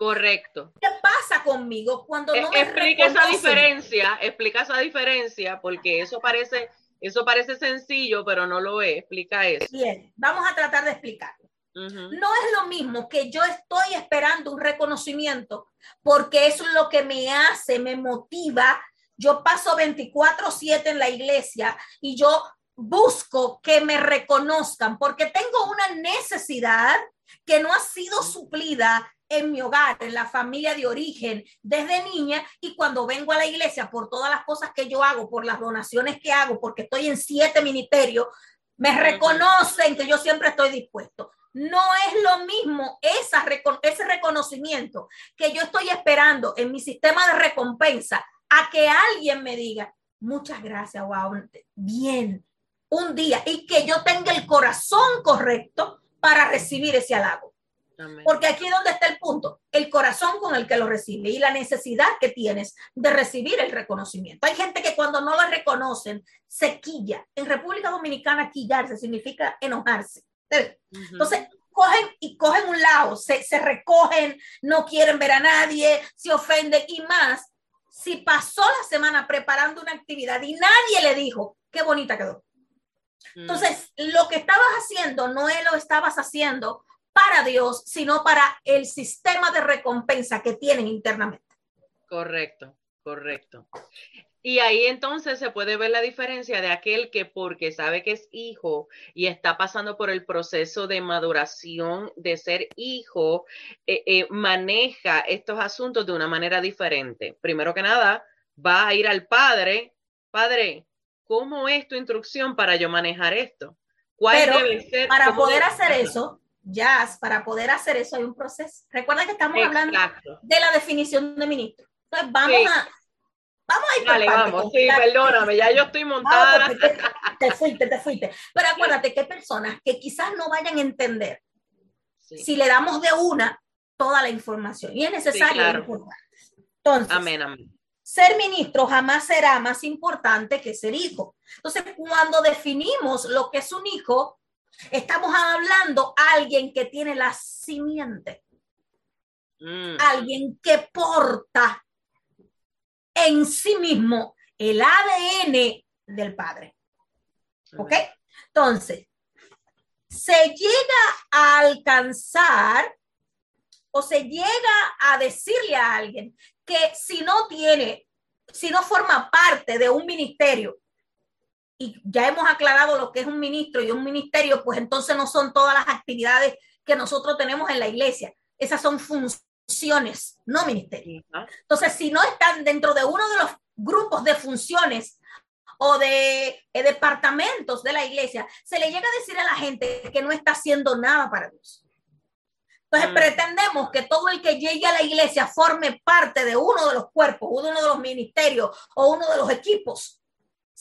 Correcto. ¿Qué pasa conmigo cuando no me Explica esa diferencia, explica esa diferencia, porque eso parece, eso parece sencillo, pero no lo es. Explica eso. Bien, vamos a tratar de explicarlo. No es lo mismo que yo estoy esperando un reconocimiento, porque eso es lo que me hace, me motiva. Yo paso 24/7 en la iglesia y yo busco que me reconozcan porque tengo una necesidad que no ha sido suplida en mi hogar, en la familia de origen, desde niña, y cuando vengo a la iglesia por todas las cosas que yo hago, por las donaciones que hago, porque estoy en siete ministerios, me reconocen que yo siempre estoy dispuesto. No es lo mismo esa, ese reconocimiento que yo estoy esperando en mi sistema de recompensa a que alguien me diga, muchas gracias, wow, bien, un día, y que yo tenga el corazón correcto para recibir ese halago. Porque aquí es donde está el punto, el corazón con el que lo recibe y la necesidad que tienes de recibir el reconocimiento. Hay gente que cuando no lo reconocen se quilla. En República Dominicana quillarse significa enojarse. Entonces, cogen y cogen un lado, se, se recogen, no quieren ver a nadie, se ofenden y más. Si pasó la semana preparando una actividad y nadie le dijo, qué bonita quedó. Entonces, lo que estabas haciendo no es lo estabas haciendo para Dios, sino para el sistema de recompensa que tienen internamente. Correcto, correcto. Y ahí entonces se puede ver la diferencia de aquel que porque sabe que es hijo y está pasando por el proceso de maduración de ser hijo, eh, eh, maneja estos asuntos de una manera diferente. Primero que nada, va a ir al padre, padre, ¿cómo es tu instrucción para yo manejar esto? ¿Cuál debe ser? Para poder hacer eso, Jazz, para poder hacer eso hay un proceso. Recuerda que estamos hablando de la definición de ministro. Entonces vamos a vamos a ir Dale, vamos, sí, perdóname, ya yo estoy montada. te, fuiste, te fuiste. Pero acuérdate que hay personas que quizás no vayan a entender si le damos de una toda la información y es necesario. Entonces, amén, amén. Ser ministro jamás será más importante que ser hijo. Entonces, cuando definimos lo que es un hijo, Estamos hablando alguien que tiene la simiente. Mm. Alguien que porta en sí mismo el ADN del padre. ¿Ok? Entonces, se llega a alcanzar o se llega a decirle a alguien que si no tiene, si no forma parte de un ministerio y ya hemos aclarado lo que es un ministro y un ministerio, pues entonces no son todas las actividades que nosotros tenemos en la iglesia. Esas son funciones, no ministerios. Entonces, si no están dentro de uno de los grupos de funciones o de eh, departamentos de la iglesia, se le llega a decir a la gente que no está haciendo nada para Dios. Entonces mm. pretendemos que todo el que llegue a la iglesia forme parte de uno de los cuerpos, uno de los ministerios o uno de los equipos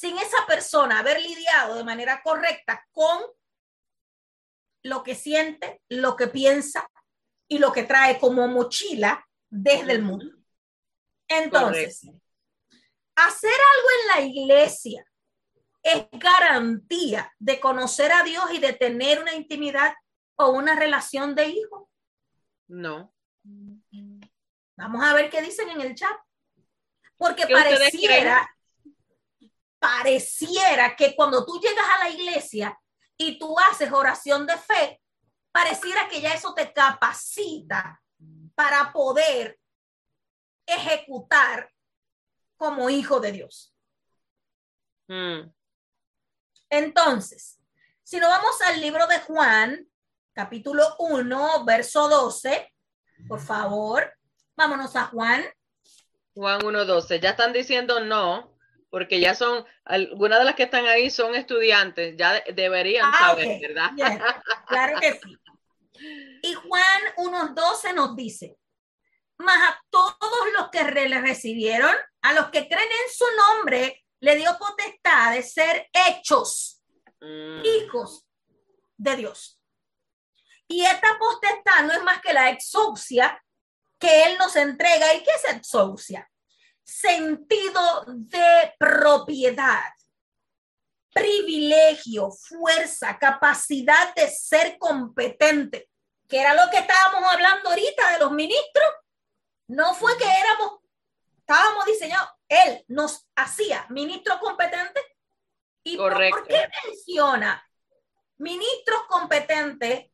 sin esa persona haber lidiado de manera correcta con lo que siente, lo que piensa y lo que trae como mochila desde el mundo. Entonces, hacer algo en la iglesia es garantía de conocer a Dios y de tener una intimidad o una relación de hijo. No. Vamos a ver qué dicen en el chat. Porque pareciera, pareciera que cuando tú llegas a la iglesia y tú haces oración de fe, pareciera que ya eso te capacita para poder ejecutar como hijo de Dios. Hmm. Entonces, si nos vamos al libro de Juan, capítulo 1, verso 12, por favor, vámonos a Juan. Juan 1, 12. Ya están diciendo no porque ya son, algunas de las que están ahí son estudiantes, ya deberían ah, saber, ¿verdad? claro que sí. [LAUGHS] Y Juan 1.12 nos dice, más a todos los que le recibieron, a los que creen en su nombre, le dio potestad de ser hechos mm. hijos de Dios. Y esta potestad no es más que la exousia que Él nos entrega. ¿Y qué es exousia? Sentido de propiedad, privilegio, fuerza, capacidad de ser competente, que era lo que estábamos hablando ahorita de los ministros. No fue que éramos, estábamos diseñados, Él nos hacía ministros competentes. ¿Y por qué menciona ministros competentes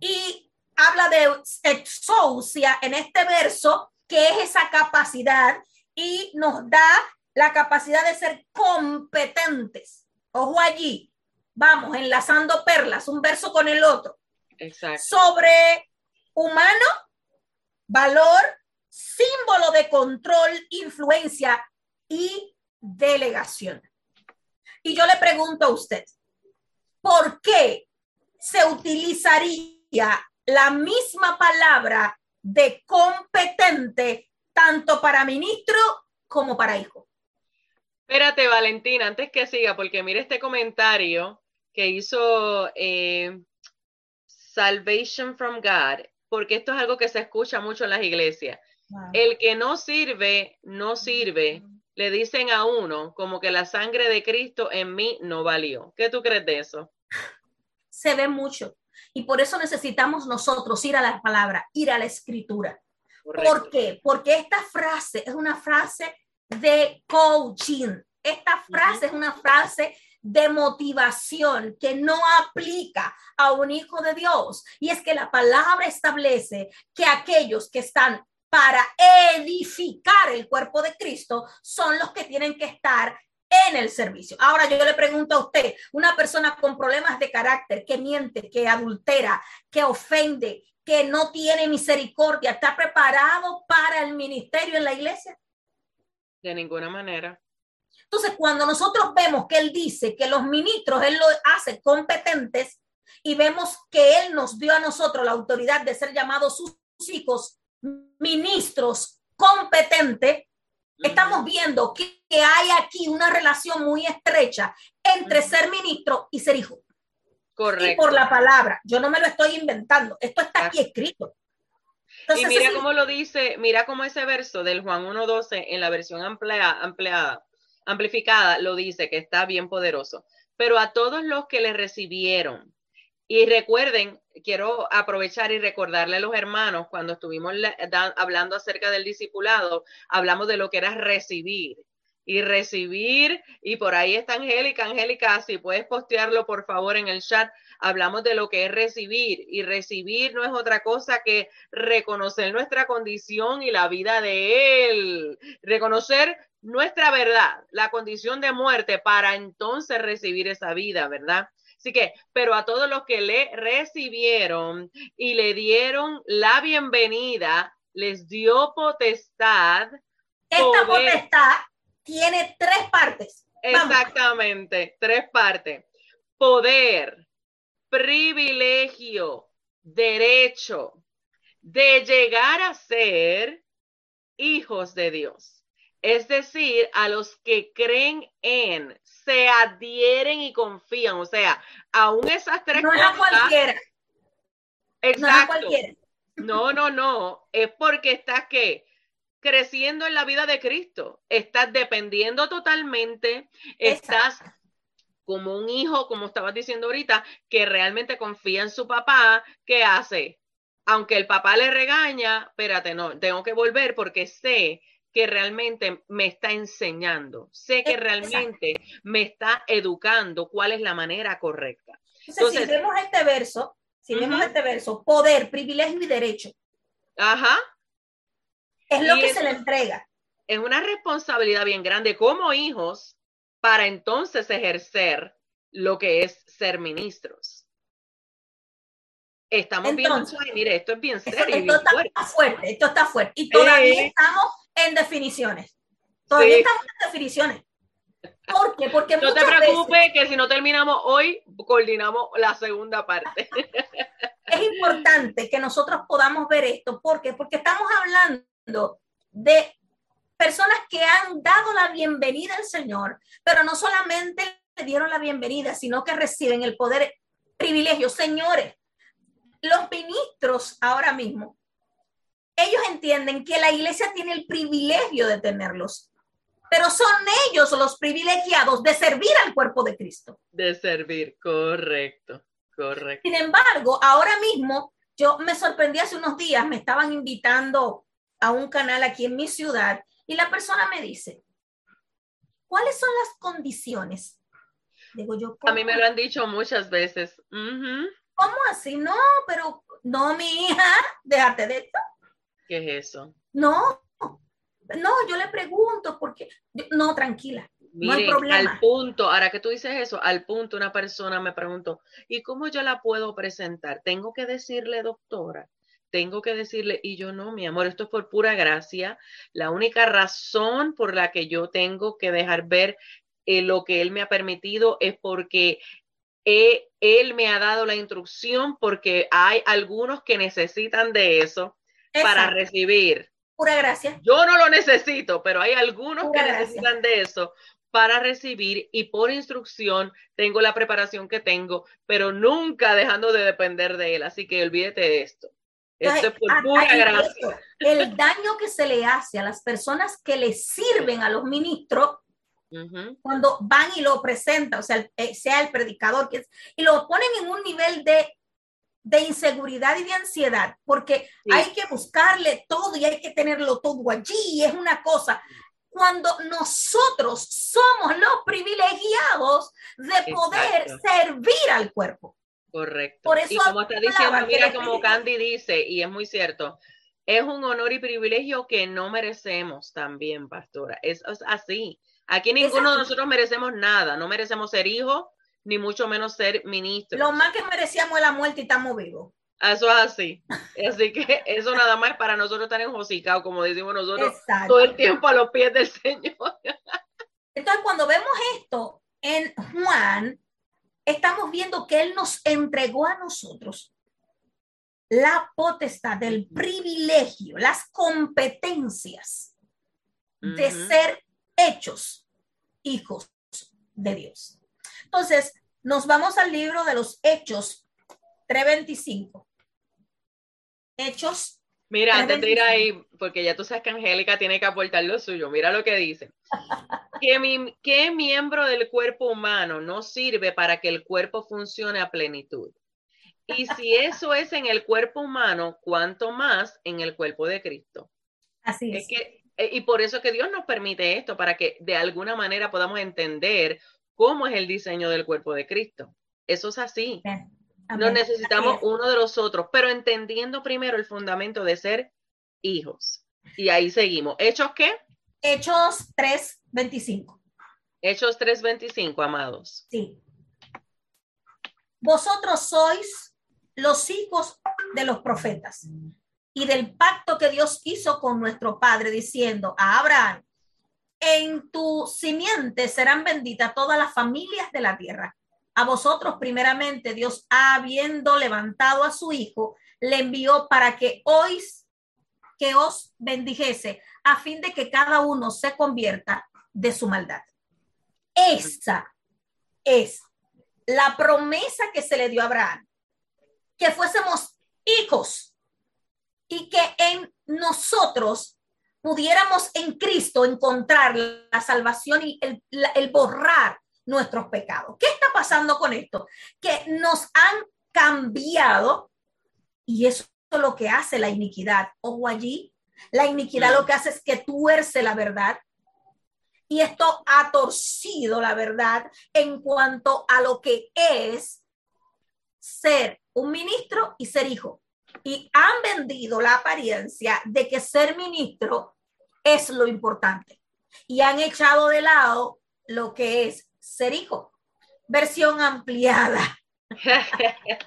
y habla de exousia en este verso, que es esa capacidad y nos da la capacidad de ser competentes. Ojo allí, vamos enlazando perlas, un verso con el otro. Exacto. Sobre humano, valor, símbolo de control, influencia y delegación. Y yo le pregunto a usted, ¿por qué se utilizaría la misma palabra de competente tanto para ministro como para hijo. Espérate, Valentina, antes que siga, porque mire este comentario que hizo eh, Salvation from God, porque esto es algo que se escucha mucho en las iglesias. El que no sirve, no sirve. Le dicen a uno como que la sangre de Cristo en mí no valió. ¿Qué tú crees de eso? Se ve mucho. Y por eso necesitamos nosotros ir a la palabra, ir a la escritura. ¿Por qué? Porque esta frase es una frase de coaching. Esta frase es una frase de motivación que no aplica a un hijo de Dios. Y es que la palabra establece que aquellos que están para edificar el cuerpo de Cristo son los que tienen que estar en el servicio. Ahora yo le pregunto a usted, una persona con problemas de carácter, que miente, que adultera, que ofende, que no tiene misericordia, ¿está preparado para el ministerio en la iglesia? De ninguna manera. Entonces, cuando nosotros vemos que él dice que los ministros, él lo hace competentes y vemos que él nos dio a nosotros la autoridad de ser llamados sus hijos ministros competentes, estamos viendo que, hay aquí una relación muy estrecha entre ser ministro y ser hijo. Correcto. Y por la palabra, yo no me lo estoy inventando, esto está aquí escrito. y mira cómo lo dice, mira cómo ese verso del Juan 1.12 en la versión ampliada, ampliada, amplificada lo dice, que está bien poderoso. Pero a todos los que le recibieron, y recuerden, quiero aprovechar y recordarle a los hermanos, cuando estuvimos hablando acerca del discipulado, hablamos de lo que era recibir. Y recibir, y por ahí está Angélica, Angélica, si puedes postearlo por favor en el chat, hablamos de lo que es recibir. Y recibir no es otra cosa que reconocer nuestra condición y la vida de Él. Reconocer nuestra verdad, la condición de muerte, para entonces recibir esa vida, ¿verdad? Así que, pero a todos los que le recibieron y le dieron la bienvenida, les dio potestad. Esta potestad tiene tres partes. Exactamente, tres partes. Poder, privilegio, derecho de llegar a ser hijos de Dios. Es decir, a los que creen en, se adhieren y confían. O sea, aún esas tres no cosas. No cualquiera. Exacto. No, no, no. Es porque estás que creciendo en la vida de Cristo. Estás dependiendo totalmente. Estás como un hijo, como estabas diciendo ahorita, que realmente confía en su papá. ¿Qué hace? Aunque el papá le regaña, espérate, no, tengo que volver porque sé que realmente me está enseñando, sé que realmente me está educando cuál es la manera correcta. Entonces, si vemos este verso, si vemos este verso, poder, privilegio y derecho. Ajá. Es lo que se le entrega. Es una responsabilidad bien grande como hijos para entonces ejercer lo que es ser ministros. Estamos viendo, mire, esto es bien serio. Esto, está fuerte. esto está fuerte. Y todavía estamos en definiciones. Todavía estamos en definiciones. ¿Por qué? Porque no te preocupes que si no terminamos hoy, coordinamos la segunda parte. [LAUGHS] es importante que nosotros podamos ver esto. ¿Por qué? Porque estamos hablando de personas que han dado la bienvenida al Señor, pero no solamente le dieron la bienvenida, sino que reciben el poder privilegio. Señores, los ministros ahora mismo, ellos entienden que la iglesia tiene el privilegio de tenerlos, pero son ellos los privilegiados de servir al cuerpo de Cristo. De servir, correcto, correcto. Sin embargo, ahora mismo, yo me sorprendí hace unos días, me estaban invitando a un canal aquí en mi ciudad y la persona me dice, ¿cuáles son las condiciones? Digo yo, a mí me lo han dicho muchas veces. ¿Cómo así? No, pero no, mi hija, déjate de esto. ¿Qué es eso? No, no, yo le pregunto porque, no, tranquila. no hay problema. al punto, ahora que tú dices eso, al punto una persona me preguntó, ¿y cómo yo la puedo presentar? Tengo que decirle, doctora, tengo que decirle, y yo no, mi amor, esto es por pura gracia. La única razón por la que yo tengo que dejar ver eh, lo que él me ha permitido es porque él me ha dado la instrucción, porque hay algunos que necesitan de eso para recibir. Pura gracia. Yo no lo necesito, pero hay algunos que necesitan de eso para recibir y por instrucción tengo la preparación que tengo, pero nunca dejando de depender de él. Así que olvídate de esto. Esto es por pura gracia. El daño que se le hace a las personas que le sirven a los ministros cuando van y lo presentan, o sea, eh, sea el predicador, que y lo ponen en un nivel de de inseguridad y de ansiedad, porque hay que buscarle todo y hay que tenerlo todo allí, es una cosa. Cuando nosotros somos los privilegiados de poder servir al cuerpo. Correcto. Por eso y como está diciendo, mira como Candy dice, y es muy cierto, es un honor y privilegio que no merecemos también, pastora. Es, así. Aquí ninguno de nosotros merecemos nada, no merecemos ser hijos, ni mucho menos ser ministro. Lo más que merecíamos es la muerte y estamos vivos. Eso es así. Así que eso nada más para nosotros estar enjocicados, como decimos nosotros, todo el tiempo a los pies del Señor. Entonces, cuando vemos esto en Juan, estamos viendo que Él nos entregó a nosotros la potestad del privilegio, las competencias de ser hechos hijos de Dios. Entonces, nos vamos al libro de los Hechos 325. Hechos. Mira, antes de ir ahí, porque ya tú sabes que Angélica tiene que aportar lo suyo, mira lo que dice. [LAUGHS] ¿Qué miembro del cuerpo humano no sirve para que el cuerpo funcione a plenitud? Y si eso es en el cuerpo humano, ¿cuánto más en el cuerpo de Cristo? Así es. que, eh, y por eso que Dios nos permite esto, para que de alguna manera podamos entender cómo es el diseño del cuerpo de Cristo. Eso es así. No necesitamos uno de los otros, pero entendiendo primero el fundamento de ser hijos. Y ahí seguimos. ¿Hechos qué? Hechos 3.25. Hechos 3.25, amados. Sí. Vosotros sois los hijos de los profetas y del pacto que Dios hizo con nuestro Padre, diciendo a Abraham, en tu simiente serán benditas todas las familias de la tierra. A vosotros, primeramente, Dios, habiendo levantado a su Hijo, le envió para que hoy que os bendijese, a fin de que cada uno se convierta de su maldad. Esa es la promesa que se le dio a Abraham, que fuésemos hijos y que en nosotros pudiéramos en Cristo encontrar la salvación y el, borrar nuestros pecados. ¿Qué está pasando con esto? Que nos han cambiado y eso es lo que hace la iniquidad. Ojo allí, la iniquidad lo que hace es que tuerce la verdad y esto ha torcido la verdad en cuanto a lo que es ser un ministro y ser hijo y han vendido la apariencia de que ser ministro es lo importante y han echado de lado lo que es ser hijo. Versión ampliada. [LAUGHS]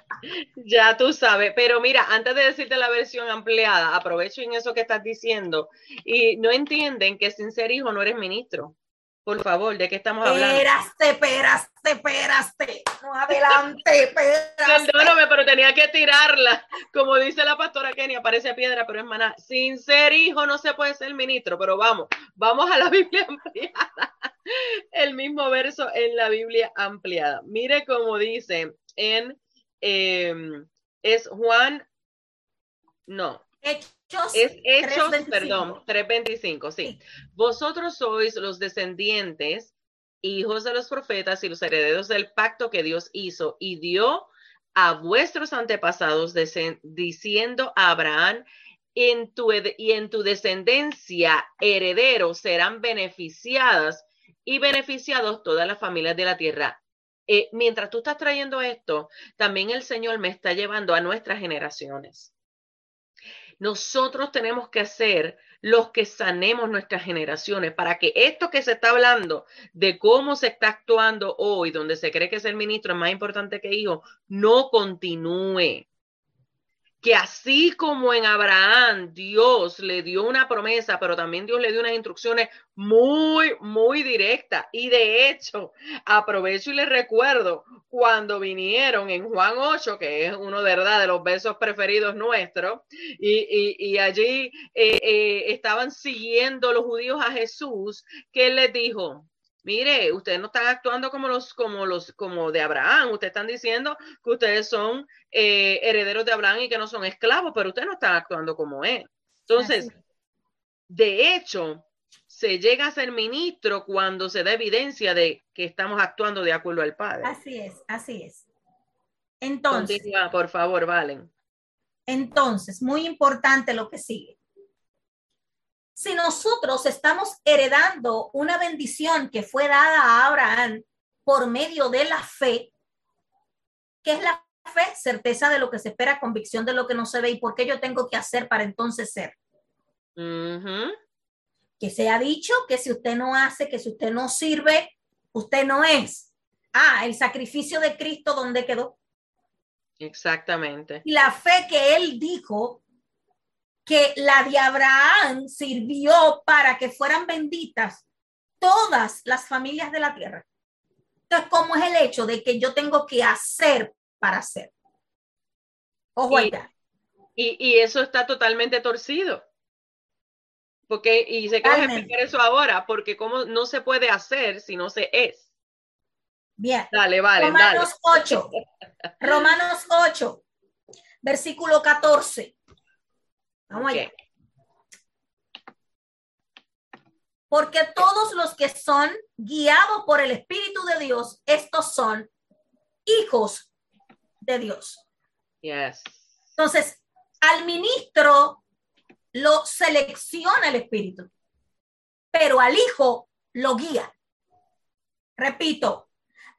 ya tú sabes, pero mira, antes de decirte la versión ampliada, aprovecho en eso que estás diciendo y no entienden que sin ser hijo no eres ministro. Por favor, ¿de qué estamos hablando? Esperaste, esperaste, esperaste. No adelante, esperaste. Perdóname, pero tenía que tirarla. Como dice la pastora Kenia, parece piedra, pero es maná. Sin ser hijo no se puede ser ministro, pero vamos, vamos a la Biblia ampliada. El mismo verso en la Biblia ampliada. Mire cómo dice en, em, es Juan, no, Hechos, es Hechos, 3:25. perdón, 3.25, sí. Vosotros sois los descendientes, hijos de los profetas y los herederos del pacto que Dios hizo y dio a vuestros antepasados diciendo a Abraham, en tu, y en tu descendencia herederos serán beneficiadas y beneficiados todas las familias de la tierra. Eh, mientras tú estás trayendo esto, también el Señor me está llevando a nuestras generaciones nosotros tenemos que ser los que sanemos nuestras generaciones para que esto que se está hablando de cómo se está actuando hoy, donde se cree que ser ministro es más importante que hijo, no continúe. Que así como en Abraham Dios le dio una promesa, pero también Dios le dio unas instrucciones muy, muy directas. Y de hecho, aprovecho y les recuerdo cuando vinieron en Juan 8, que es uno de verdad de los versos preferidos nuestros, y, y- allí eh, eh, estaban siguiendo los judíos a Jesús, que él les dijo, mire, ustedes no están actuando como los, como los, como de Abraham, ustedes están diciendo que ustedes son eh, herederos de Abraham y que no son esclavos, pero ustedes no están actuando como él. Entonces, Así. de hecho, se llega a ser ministro cuando se da evidencia de que estamos actuando de acuerdo al Padre. Así es, así es. Entonces, Continúa, por favor, Valen. entonces, muy importante lo que sigue. Si nosotros estamos heredando una bendición que fue dada a Abraham por medio de la fe, ¿qué es la fe? Certeza de lo que se espera, convicción de lo que no se ve y por qué yo tengo que hacer para entonces ser. Que se ha dicho que si usted no hace, que si usted no sirve, usted no es. Ah, el sacrificio de Cristo, ¿dónde quedó? Exactamente. Y la fe que él dijo que la de Abraham sirvió para que fueran benditas todas las familias de la tierra. Entonces, ¿cómo es el hecho de que yo tengo que hacer para hacer? Ojo Y-. Y, y eso está totalmente torcido. Porque, y a Totalmente. explicar eso ahora, porque como no se puede hacer si no se es. Bien. Dale, vale, dale. Romanos 8. Romanos 8, versículo 14. Vamos allá. Ok. Porque todos los que son guiados por el Espíritu de Dios, estos son hijos de Dios. Yes. Entonces, al ministro lo selecciona el Espíritu, pero al hijo lo guía. Repito,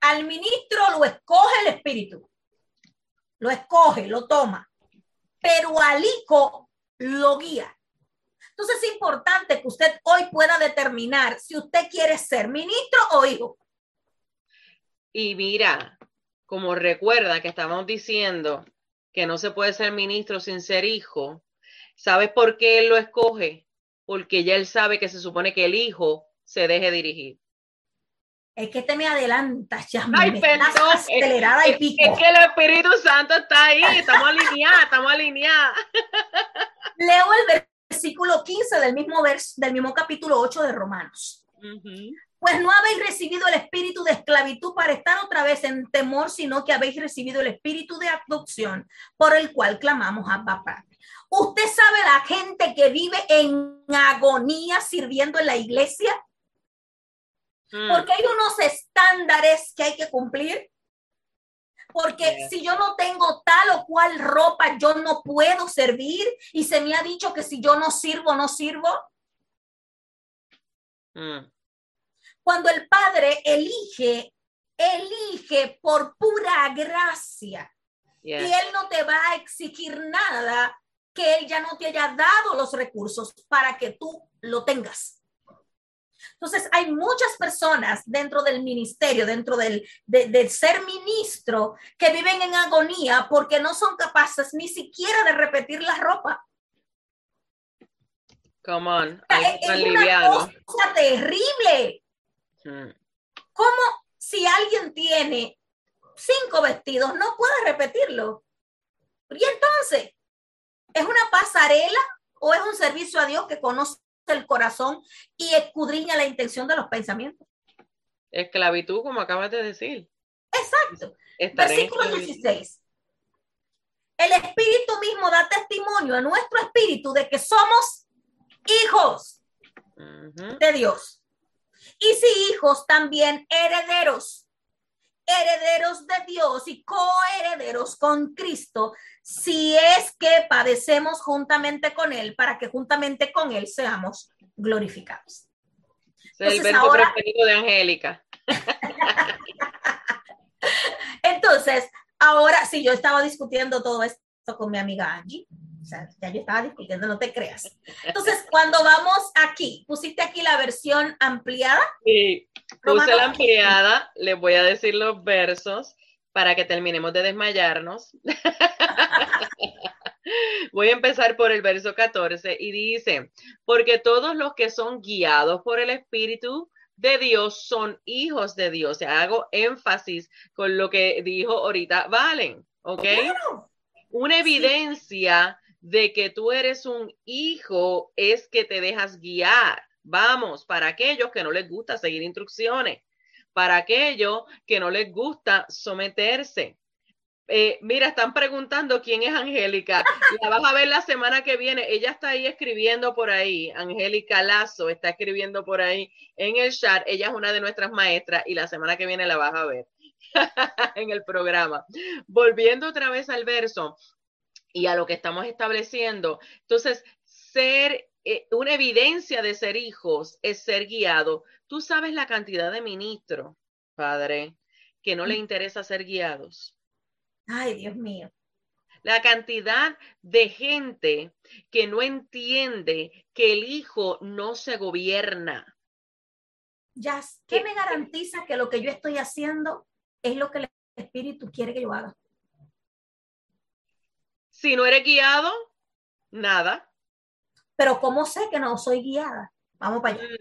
al ministro lo escoge el Espíritu, lo escoge, lo toma, pero al hijo lo guía. Entonces es importante que usted hoy pueda determinar si usted quiere ser ministro o hijo. Y mira, como recuerda que estábamos diciendo que no se puede ser ministro sin ser hijo, ¿sabes por qué él lo escoge? Porque ya él sabe que se supone que el hijo se deje dirigir. Es que te me adelantas, ya Ay, me estás perdón. acelerada y Es, pico. es que el Espíritu Santo está ahí, estamos alineadas, estamos alineadas. [LAUGHS] Leo el versículo 15 del mismo vers del mismo capítulo 8 de Romanos. Ujú. Pues no habéis recibido el espíritu de esclavitud para estar otra vez en temor, sino que habéis recibido el espíritu de adopción por el cual clamamos a Padre. Usted sabe la gente que vive en agonía sirviendo en la iglesia Mm, porque hay unos estándares que hay que cumplir. Porque Yeah. si yo no tengo tal o cual ropa, yo no puedo servir. Y se me ha dicho que si yo no sirvo, no sirvo. mm. Cuando el Padre elige, elige por pura gracia. Y. Él no te va a exigir nada que Él ya no te haya dado los recursos para que tú lo tengas. Entonces, hay muchas personas dentro del ministerio, dentro del de, de ser ministro, que viven en agonía porque no son capaces ni siquiera de repetir la ropa. Come on, es, una cosa terrible. ¿Cómo si alguien tiene cinco vestidos no puede repetirlo? Y entonces, ¿es una pasarela o es un servicio a Dios que conoce el corazón y escudriña la intención de los pensamientos? Esclavitud, como acabas de decir. Exacto. Versículo 16. El Espíritu mismo da testimonio a nuestro espíritu de que somos hijos de Dios. Y si hijos, también herederos. Herederos de Dios y coherederos con Cristo, si es que padecemos juntamente con Él, para que juntamente con Él seamos glorificados. Es el verso preferido de Angélica. [LAUGHS] Entonces, ahora sí, yo estaba discutiendo todo esto con mi amiga Angie. O sea, ya yo estaba discutiendo, no te creas. Entonces, cuando vamos aquí, pusiste aquí la versión ampliada. Sí, puse la ampliada, les voy a decir los versos para que terminemos de desmayarnos. [LAUGHS] Voy a empezar por el verso 14 y dice, porque todos los que son guiados por el Espíritu de Dios son hijos de Dios. O sea, hago énfasis con lo que dijo ahorita Valen, ¿ok? Una evidencia de que tú eres un hijo es que te dejas guiar. Vamos, para aquellos que no les gusta seguir instrucciones, para aquellos que no les gusta someterse. Eh, mira, están preguntando quién es Angélica. La vas a ver la semana que viene. Ella está ahí escribiendo por ahí. Angélica Lazo está escribiendo por ahí en el chat. Ella es una de nuestras maestras y la semana que viene la vas a ver [LAUGHS] en el programa. Volviendo otra vez al verso y a lo que estamos estableciendo. Entonces, ser eh, una evidencia de ser hijos es ser guiado. Tú sabes la cantidad de ministros, padre, que no le mm. interesa ser guiados Ay, Dios mío. La cantidad de gente que no entiende que el hijo no se gobierna. Ya, ¿qué me garantiza que lo que yo estoy haciendo es lo que el espíritu quiere que yo haga? Si no eres guiado, nada. Pero ¿cómo sé que no soy guiada? Vamos para allá. Mm.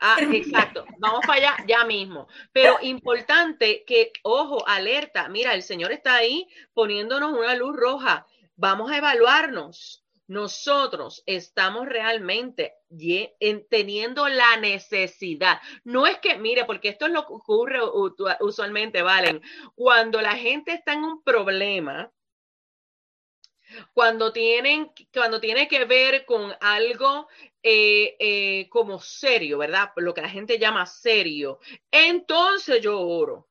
Ah, exacto. Vamos para allá ya mismo. Pero importante que, ojo, alerta. Mira, el Señor está ahí poniéndonos una luz roja. Vamos a evaluarnos. Nosotros estamos realmente teniendo la necesidad. No es que, mire, porque esto es lo que ocurre usualmente, Valen. Cuando la gente está en un problema, cuando tienen, cuando tiene que ver con algo eh, eh, como serio, ¿verdad? Lo que la gente llama serio, entonces yo oro.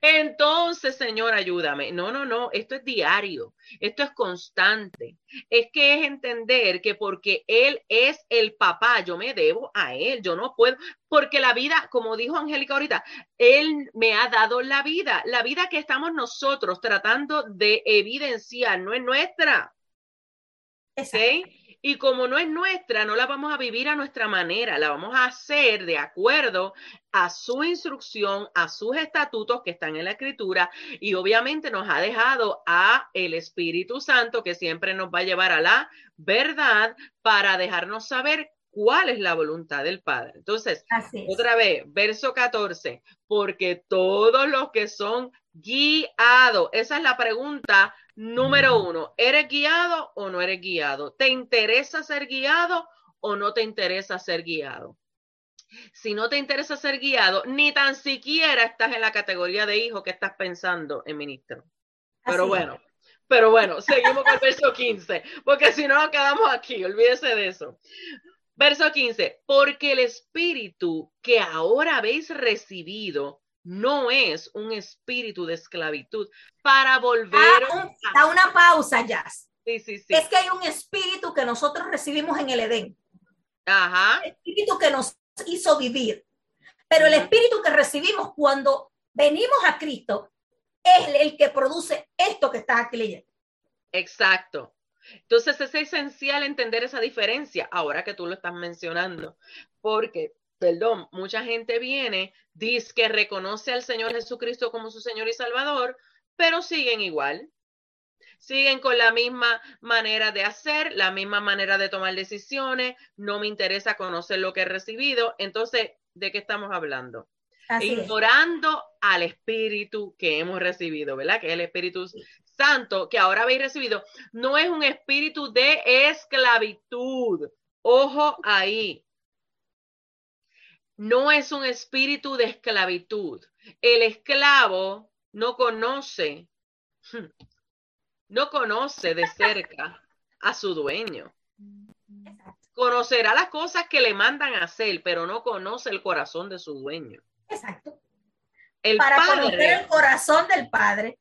Entonces, Señor, ayúdame. No, no, no, esto es diario, esto es constante. Es que es entender que porque Él es el papá, yo me debo a Él, yo no puedo, porque la vida, como dijo Angélica ahorita, Él me ha dado la vida, la vida que estamos nosotros tratando de evidenciar, no es nuestra. ¿Okay? Y como no es nuestra, no la vamos a vivir a nuestra manera, la vamos a hacer de acuerdo a su instrucción, a sus estatutos que están en la escritura y obviamente nos ha dejado a el Espíritu Santo que siempre nos va a llevar a la verdad para dejarnos saber cuál es la voluntad del Padre. Entonces, otra vez, verso 14, porque todos los que son guiados, esa es la pregunta Número uno, ¿eres guiado o no eres guiado? ¿Te interesa ser guiado o no te interesa ser guiado? Si no te interesa ser guiado, ni tan siquiera estás en la categoría de hijo que estás pensando en ministro. Pero bueno, pero bueno, seguimos con el verso 15, porque si no quedamos aquí, olvídese de eso. Verso 15, porque el espíritu que ahora habéis recibido no es un espíritu de esclavitud para volver a... una pausa, Jazz. Sí, sí, sí. Es que hay un espíritu que nosotros recibimos en el Edén. Ajá. El espíritu que nos hizo vivir. Pero el espíritu que recibimos cuando venimos a Cristo es el que produce esto que estás aquí leyendo. Exacto. Entonces es esencial entender esa diferencia ahora que tú lo estás mencionando, porque perdón, mucha gente viene, dice que reconoce al Señor Jesucristo como su Señor y Salvador, pero siguen igual. Siguen con la misma manera de hacer, la misma manera de tomar decisiones, no me interesa conocer lo que he recibido. Entonces, de qué estamos hablando. Ignorando al Espíritu que hemos recibido, ¿verdad? Que es el Espíritu Santo que ahora habéis recibido. No es un espíritu de esclavitud. Ojo ahí. No es un espíritu de esclavitud. El esclavo no conoce, no conoce de cerca a su dueño. Conocerá las cosas que le mandan a hacer, pero no conoce el corazón de su dueño. Exacto. El Para conocer el corazón del padre,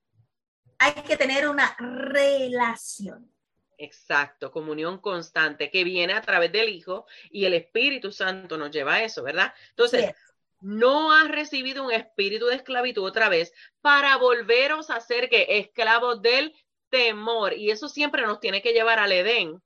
hay que tener una relación. Exacto, comunión constante que viene a través del Hijo y el Espíritu Santo nos lleva a eso, ¿verdad? Entonces, no has recibido un espíritu de esclavitud otra vez para volveros a ser que esclavos del temor. Y eso siempre nos tiene que llevar al Edén.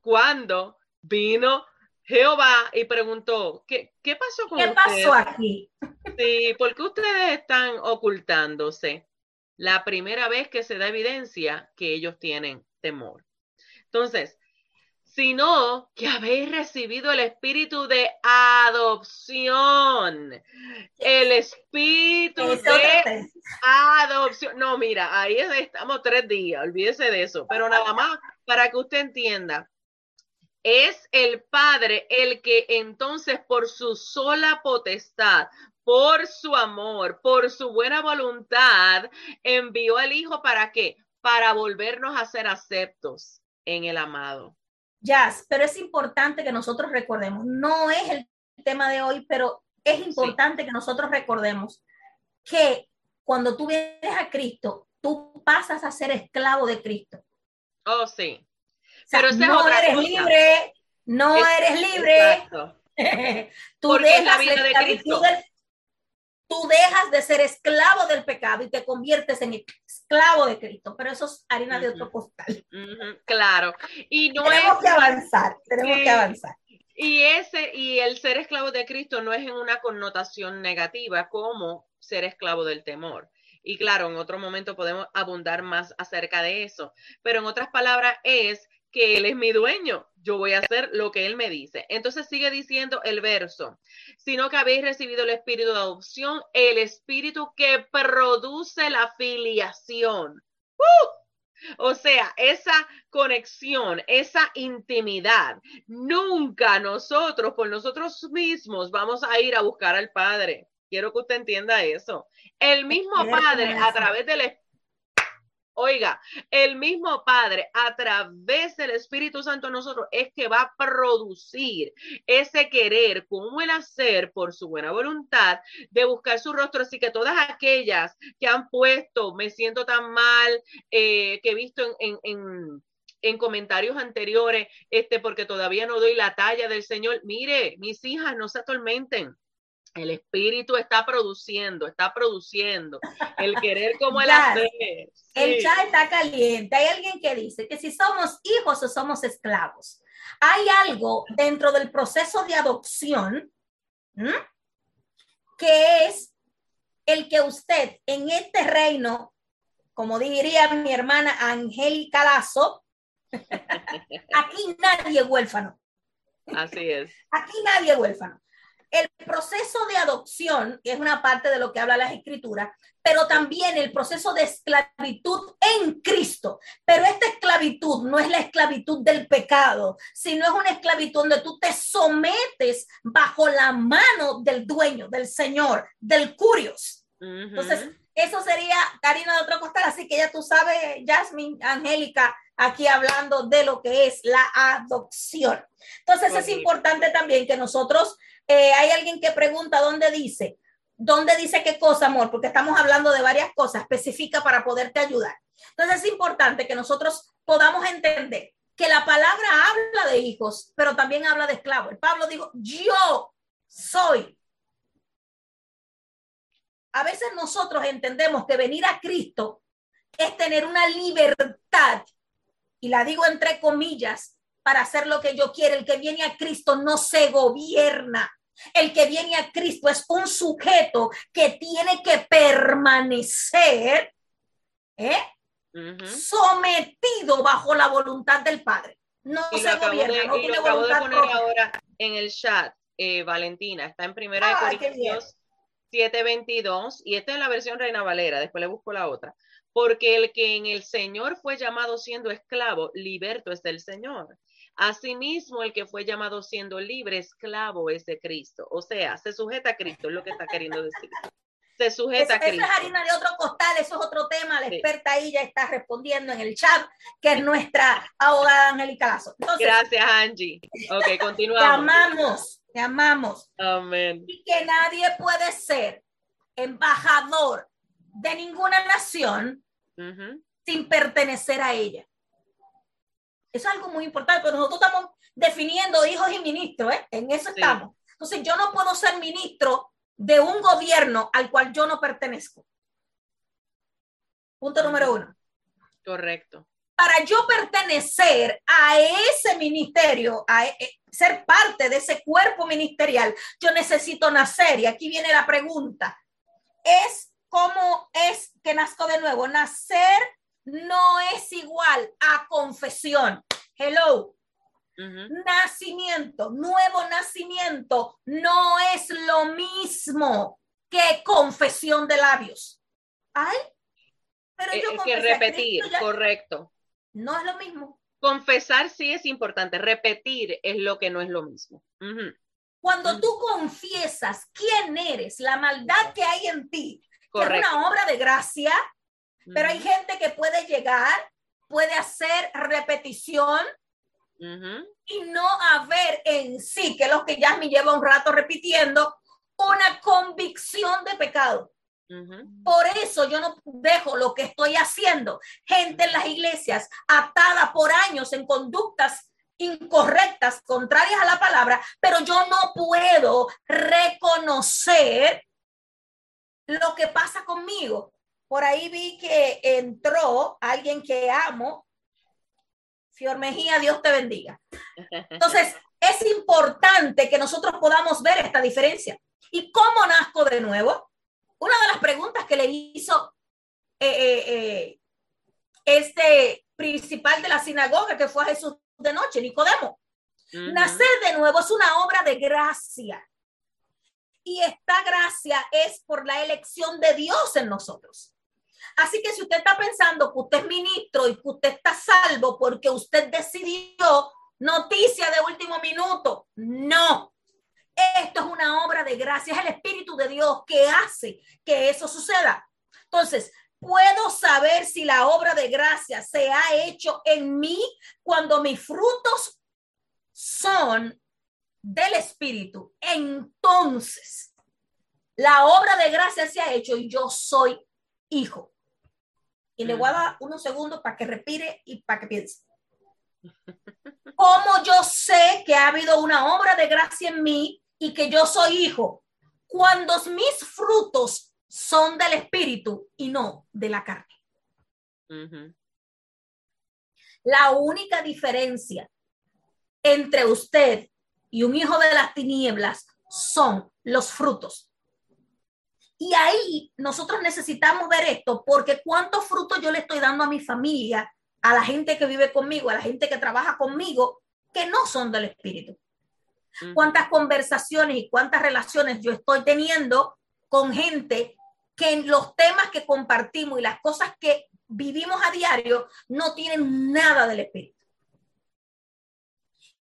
Cuando vino Jehová y preguntó, ¿qué, qué pasó con ¿Qué pasó aquí? Sí, ¿por qué ustedes están ocultándose? La primera vez que se da evidencia que ellos tienen temor. Entonces, sino que habéis recibido el espíritu de adopción. El espíritu de adopción. No, mira, ahí estamos tres días, olvídese de eso, pero nada más para que usted entienda es el Padre el que entonces por su sola potestad, por su amor, por su buena voluntad, envió al Hijo para qué? Para volvernos a ser aceptos en el amado. Ya, pero es importante que nosotros recordemos, no es el tema de hoy, pero es importante que nosotros recordemos que cuando tú vienes a Cristo, tú pasas a ser esclavo de Cristo. Oh, sí pero no eres libre, no eres libre. tú dejas la vida de Cristo. Tú dejas de ser esclavo del pecado y te conviertes en esclavo de Cristo, pero eso es harina de otro costal. claro. Y no tenemos que avanzar, tenemos que avanzar. Y ese y el ser esclavo de Cristo no es en una connotación negativa como ser esclavo del temor. Y claro, en otro momento podemos abundar más acerca de eso, pero en otras palabras es que Él es mi dueño, yo voy a hacer lo que Él me dice. Entonces sigue diciendo el verso, sino que habéis recibido el espíritu de adopción, el espíritu que produce la filiación. ¡Uh! O sea, esa conexión, esa intimidad, nunca nosotros por nosotros mismos vamos a ir a buscar al Padre. Quiero que usted entienda eso. El mismo Padre, a través del Espíritu, Oiga, el mismo Padre a través del Espíritu Santo en nosotros es que va a producir ese querer como el hacer por su buena voluntad de buscar su rostro. Así que todas aquellas que han puesto, me siento tan mal, eh, que he visto en, en comentarios anteriores, este, porque todavía no doy la talla del Señor. Mire, mis hijas, no se atormenten. El espíritu está produciendo, está produciendo el [LAUGHS] querer como el hacer. El chat está caliente. Hay alguien que dice que si somos hijos o somos esclavos, hay algo dentro del proceso de adopción que es el que usted en este reino, como diría mi hermana Angélica Lazo, [LAUGHS] aquí nadie es huérfano. Así es. Aquí nadie es huérfano el proceso de adopción, que es una parte de lo que habla las escrituras, pero también el proceso de esclavitud en Cristo. Pero esta esclavitud no es la esclavitud del pecado, sino es una esclavitud donde tú te sometes bajo la mano del dueño, del Señor, del curios. Entonces, eso sería Karina de otro costal, así que ya tú sabes, Jasmine, Angélica, aquí hablando de lo que es la adopción. Entonces, es importante también que nosotros eh, hay alguien que pregunta dónde dice, dónde dice qué cosa, amor, porque estamos hablando de varias cosas específicas para poderte ayudar. Entonces es importante que nosotros podamos entender que la palabra habla de hijos, pero también habla de esclavos. El Pablo dijo, yo soy. A veces nosotros entendemos que venir a Cristo es tener una libertad, y la digo entre comillas, para hacer lo que yo quiero. El que viene a Cristo no se gobierna. El que viene a Cristo es un sujeto que tiene que permanecer ¿eh? sometido bajo la voluntad del Padre. No se gobierna, no tiene voluntad de poner ahora en el chat. eh, Valentina. Está en Primera de Corintios 7:22 y esta es la versión Reina Valera, después le busco la otra. Porque el que en el Señor fue llamado siendo esclavo, liberto es del Señor. Asimismo, el que fue llamado siendo libre, esclavo es de Cristo. O sea, se sujeta a Cristo, es lo que está queriendo decir. Se sujeta a Cristo. Eso es harina de otro costal, eso es otro tema. La experta ahí ya está respondiendo en el chat, que es nuestra abogada Angélica Lazo. Gracias, Angie. Ok, [LAUGHS] continuamos. Llamamos, llamamos. Amén. Y que nadie puede ser embajador de ninguna nación sin pertenecer a ella. Eso es algo muy importante, pero nosotros estamos definiendo hijos y ministros, ¿eh? en eso estamos. Entonces, yo no puedo ser ministro de un gobierno al cual yo no pertenezco. Punto número uno. Correcto. Para yo pertenecer a ese ministerio, a e, e, ser parte de ese cuerpo ministerial, yo necesito nacer. Y aquí viene la pregunta. ¿Es cómo es que nazco de nuevo? Nacer no es igual a confesión. Hello. Nacimiento, nuevo nacimiento, no es lo mismo que confesión de labios. Ay, pero yo es que repetir, correcto. No es lo mismo. Confesar sí es importante, repetir es lo que no es lo mismo. Cuando tú confiesas quién eres, la maldad que hay en ti, que es una obra de gracia, pero hay gente que puede llegar, puede hacer repetición y no haber en sí, que es lo que ya me lleva un rato repitiendo, una convicción de pecado. Por eso yo no dejo lo que estoy haciendo. Gente en las iglesias atada por años en conductas incorrectas, contrarias a la palabra, pero yo no puedo reconocer lo que pasa conmigo. Por ahí vi que entró alguien que amo. Fior Mejía, Dios te bendiga. Entonces, es importante que nosotros podamos ver esta diferencia. ¿Y cómo nazco de nuevo? Una de las preguntas que le hizo eh, eh, eh, este principal de la sinagoga, que fue a Jesús de noche, Nicodemo. Nacer de nuevo es una obra de gracia. Y esta gracia es por la elección de Dios en nosotros. Así que si usted está pensando que usted es ministro y que usted está salvo porque usted decidió noticia de último minuto, no. Esto es una obra de gracia, es el Espíritu de Dios que hace que eso suceda. Entonces, puedo saber si la obra de gracia se ha hecho en mí cuando mis frutos son del Espíritu. Entonces, la obra de gracia se ha hecho y yo soy hijo. Y le voy a dar unos segundos para que respire y para que piense. [LAUGHS] ¿Cómo yo sé que ha habido una obra de gracia en mí y que yo soy hijo? Cuando mis frutos son del espíritu y no de la carne. La única diferencia entre usted y un hijo de las tinieblas son los frutos. Y ahí nosotros necesitamos ver esto, porque cuántos frutos yo le estoy dando a mi familia, a la gente que vive conmigo, a la gente que trabaja conmigo, que no son del Espíritu. Cuántas conversaciones y cuántas relaciones yo estoy teniendo con gente que en los temas que compartimos y las cosas que vivimos a diario no tienen nada del Espíritu.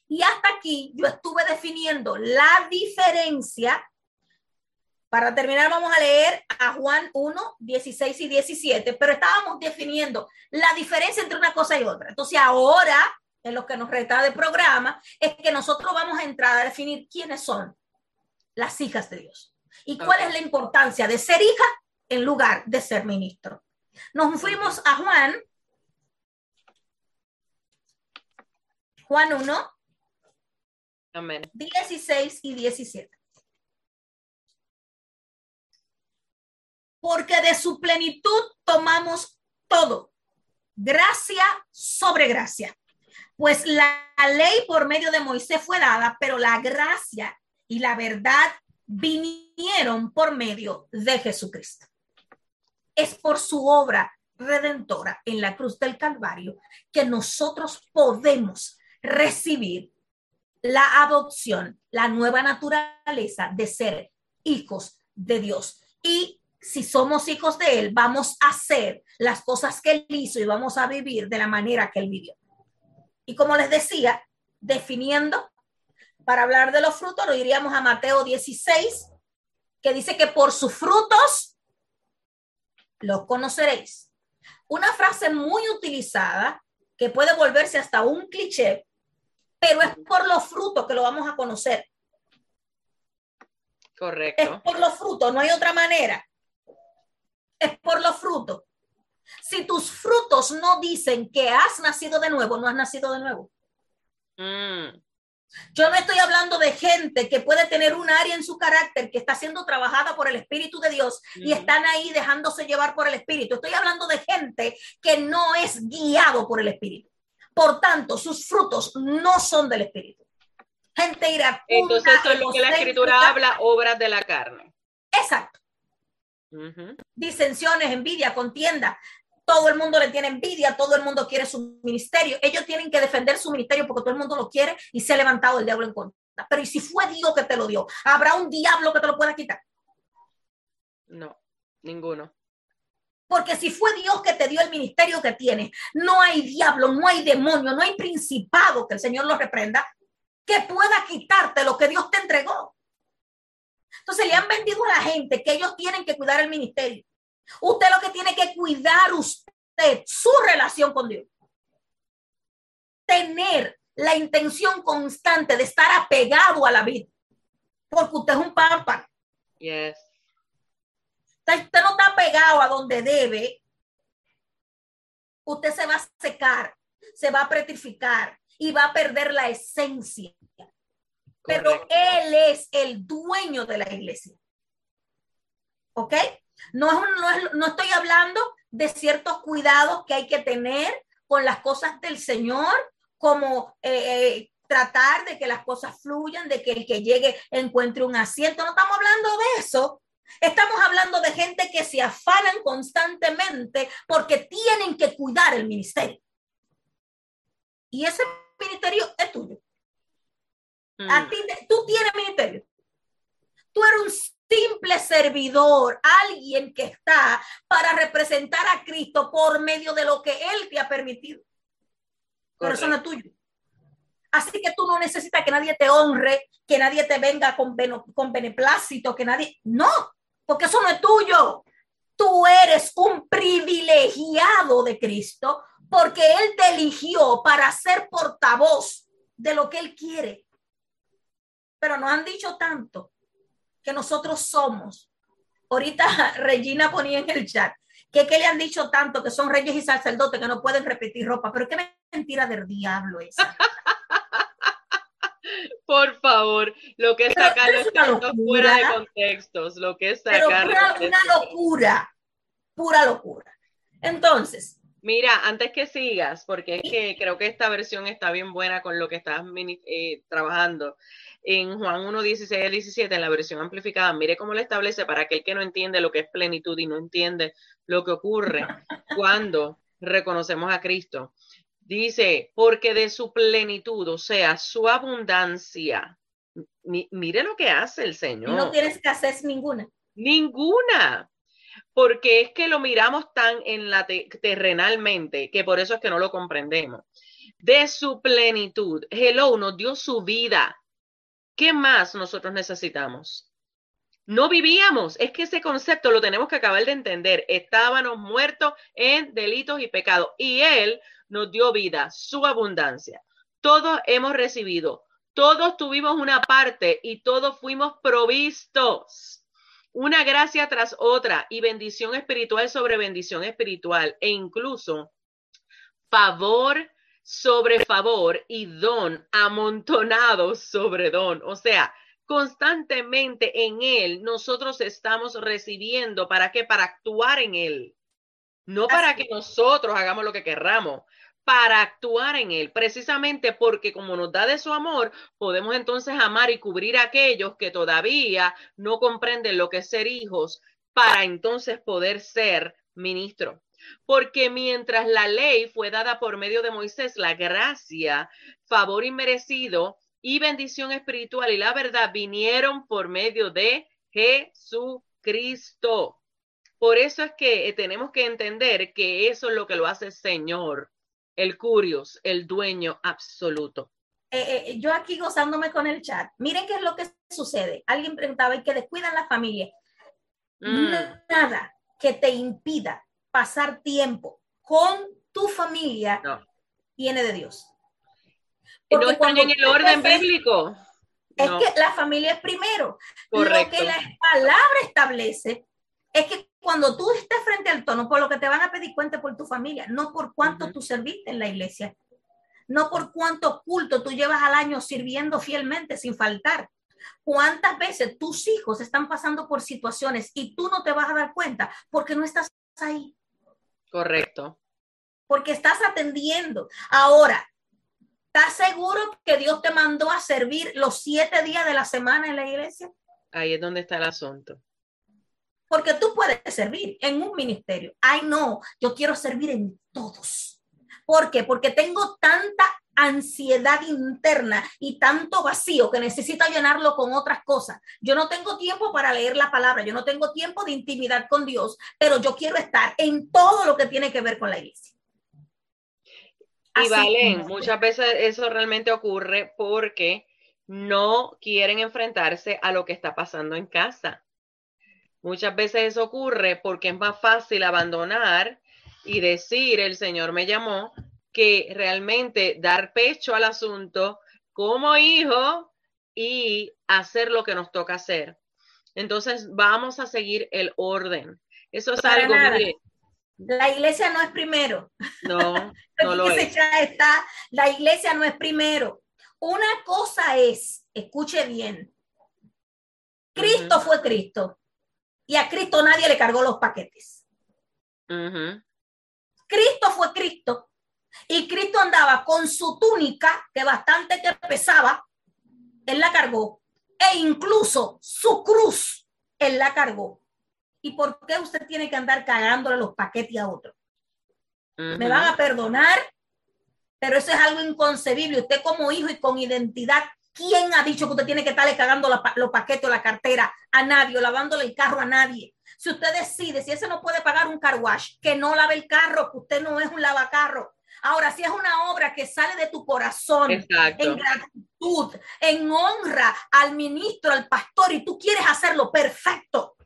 Y hasta aquí yo estuve definiendo la diferencia para terminar, vamos a leer a Juan 1, 16 y 17, pero estábamos definiendo la diferencia entre una cosa y otra. Entonces, ahora, en lo que nos resta de programa, es que nosotros vamos a entrar a definir quiénes son las hijas de Dios y cuál es la importancia de ser hija en lugar de ser ministro. Nos fuimos a Juan. Juan 1, Amén. 16 y 17. porque de su plenitud tomamos todo, gracia sobre gracia. Pues la ley por medio de Moisés fue dada, pero la gracia y la verdad vinieron por medio de Jesucristo. Es por su obra redentora en la cruz del Calvario que nosotros podemos recibir la adopción, la nueva naturaleza de ser hijos de Dios. Y si somos hijos de Él, vamos a hacer las cosas que Él hizo y vamos a vivir de la manera que Él vivió. Y como les decía, definiendo, para hablar de los frutos, lo iríamos a Mateo 16, que dice que por sus frutos los conoceréis. Una frase muy utilizada que puede volverse hasta un cliché, pero es por los frutos que lo vamos a conocer. Correcto. Es por los frutos, no hay otra manera. Es por los frutos. Si tus frutos no dicen que has nacido de nuevo, no has nacido de nuevo. Mm. Yo no estoy hablando de gente que puede tener un área en su carácter que está siendo trabajada por el Espíritu de Dios y están ahí dejándose llevar por el Espíritu. Estoy hablando de gente que no es guiado por el Espíritu. Por tanto, sus frutos no son del Espíritu. Gente irá. Entonces, eso es lo que la Escritura habla, obras de la carne. Exacto. Disensiones, envidia, contienda, todo el mundo le tiene envidia, todo el mundo quiere su ministerio. Ellos tienen que defender su ministerio porque todo el mundo lo quiere y se ha levantado el diablo en contra. Pero ¿y si fue Dios que te lo dio? ¿Habrá un diablo que te lo pueda quitar? No, ninguno. Porque si fue Dios que te dio el ministerio que tienes, no hay diablo, no hay demonio, no hay principado que el Señor lo reprenda que pueda quitarte lo que Dios te entregó. Entonces le han vendido a la gente que ellos tienen que cuidar el ministerio. Usted lo que tiene que cuidar usted, su relación con Dios. Tener la intención constante de estar apegado a la vida. Porque usted es un pampa. Yes. Usted no está pegado a donde debe. Usted se va a secar, se va a petrificar y va a perder la esencia. Pero Él es el dueño de la iglesia. ¿Ok? No, no, estoy hablando de ciertos cuidados que hay que tener con las cosas del Señor, como eh, eh, tratar de que las cosas fluyan, de que el que llegue encuentre un asiento. No estamos hablando de eso. Estamos hablando de gente que se afanan constantemente porque tienen que cuidar el ministerio. Y ese ministerio es tuyo. A mm. ti, tú tienes ministerio. Tú eres un simple servidor, alguien que está para representar a Cristo por medio de lo que Él te ha permitido. No es tuyo. Así que tú no necesitas que nadie te honre, que nadie te venga con, con beneplácito, que nadie... No, porque eso no es tuyo. Tú eres un privilegiado de Cristo porque Él te eligió para ser portavoz de lo que Él quiere. Pero nos han dicho tanto que nosotros somos. Ahorita [LAUGHS] Regina ponía en el chat que, que le han dicho tanto que son reyes y sacerdotes que no pueden repetir ropa, pero qué mentira del diablo es. Por favor, lo que es sacarlo está fuera de contextos, lo que es sacarlo. una locura, pura locura. Entonces, Mira, antes que sigas, porque es que creo que esta versión está bien buena con lo que estás eh, trabajando en Juan 1, 16 al 17, en la versión amplificada, mire cómo le establece para aquel que no entiende lo que es plenitud y no entiende lo que ocurre [LAUGHS] cuando reconocemos a Cristo. Dice, porque de su plenitud, o sea, su abundancia, mire lo que hace el Señor. No tiene escasez ninguna. Ninguna. Porque es que lo miramos tan en la terrenalmente que por eso es que no lo comprendemos. De su plenitud, Hello nos dio su vida, ¿Qué más nosotros necesitamos? No vivíamos, es que ese concepto lo tenemos que acabar de entender. Estábamos muertos en delitos y pecados y Él nos dio vida, su abundancia. Todos hemos recibido, todos tuvimos una parte y todos fuimos provistos. Una gracia tras otra y bendición espiritual sobre bendición espiritual e incluso favor sobre favor y don amontonado sobre don. O sea, constantemente en Él nosotros estamos recibiendo. ¿Para qué? Para actuar en Él. No para que nosotros hagamos lo que querramos, para actuar en Él, precisamente porque como nos da de su amor, podemos entonces amar y cubrir a aquellos que todavía no comprenden lo que es ser hijos, para entonces poder ser ministro porque mientras la ley fue dada por medio de Moisés, la gracia, favor inmerecido y bendición espiritual y la verdad vinieron por medio de Jesucristo. Por eso es que tenemos que entender que eso es lo que lo hace el Señor, el Curios, el dueño absoluto. Eh, eh, yo aquí gozándome con el chat. Miren qué es lo que sucede. Alguien preguntaba y que descuidan la familia. Mm. Nada que te impida pasar tiempo con tu familia viene de Dios. Porque no están en el orden bíblico. Es que la familia es primero. Lo que la palabra establece es que cuando tú estés frente al tono, por lo que te van a pedir cuenta por tu familia, no por cuánto tú serviste en la iglesia, no por cuánto culto tú llevas al año sirviendo fielmente sin faltar. ¿Cuántas veces tus hijos están pasando por situaciones y tú no te vas a dar cuenta porque no estás ahí? Correcto. Porque estás atendiendo. Ahora, ¿estás seguro que Dios te mandó a servir los siete días de la semana en la iglesia? Ahí es donde está el asunto. Porque tú puedes servir en un ministerio. Ay, no, yo quiero servir en todos. ¿Por qué? Porque tengo tanta ansiedad interna y tanto vacío que necesito llenarlo con otras cosas. Yo no tengo tiempo para leer la palabra, yo no tengo tiempo de intimidad con Dios, pero yo quiero estar en todo lo que tiene que ver con la iglesia. Y Valen, muchas veces eso realmente ocurre porque no quieren enfrentarse a lo que está pasando en casa. Muchas veces eso ocurre porque es más fácil abandonar y decir, el Señor me llamó, que realmente dar pecho al asunto como hijo y hacer lo que nos toca hacer. Entonces vamos a seguir el orden. Eso es algo La iglesia no es primero. No, [LAUGHS] no lo es. Está, la iglesia no es primero. Una cosa es, escuche bien, Cristo fue Cristo y a Cristo nadie le cargó los paquetes. Cristo fue Cristo y Cristo andaba con su túnica, que bastante que pesaba, él la cargó, e incluso su cruz, él la cargó. ¿Y por qué usted tiene que andar cagándole los paquetes a otro? Me van a perdonar, pero eso es algo inconcebible. Usted como hijo y con identidad ¿Quién ha dicho que usted tiene que estarle cagando los paquetes o la cartera a nadie o lavándole el carro a nadie? Si usted decide, si ese no puede pagar un car wash, que no lave el carro, que usted no es un lavacarro. Ahora, si es una obra que sale de tu corazón, en gratitud, en honra al ministro, al pastor, y tú quieres hacerlo perfecto.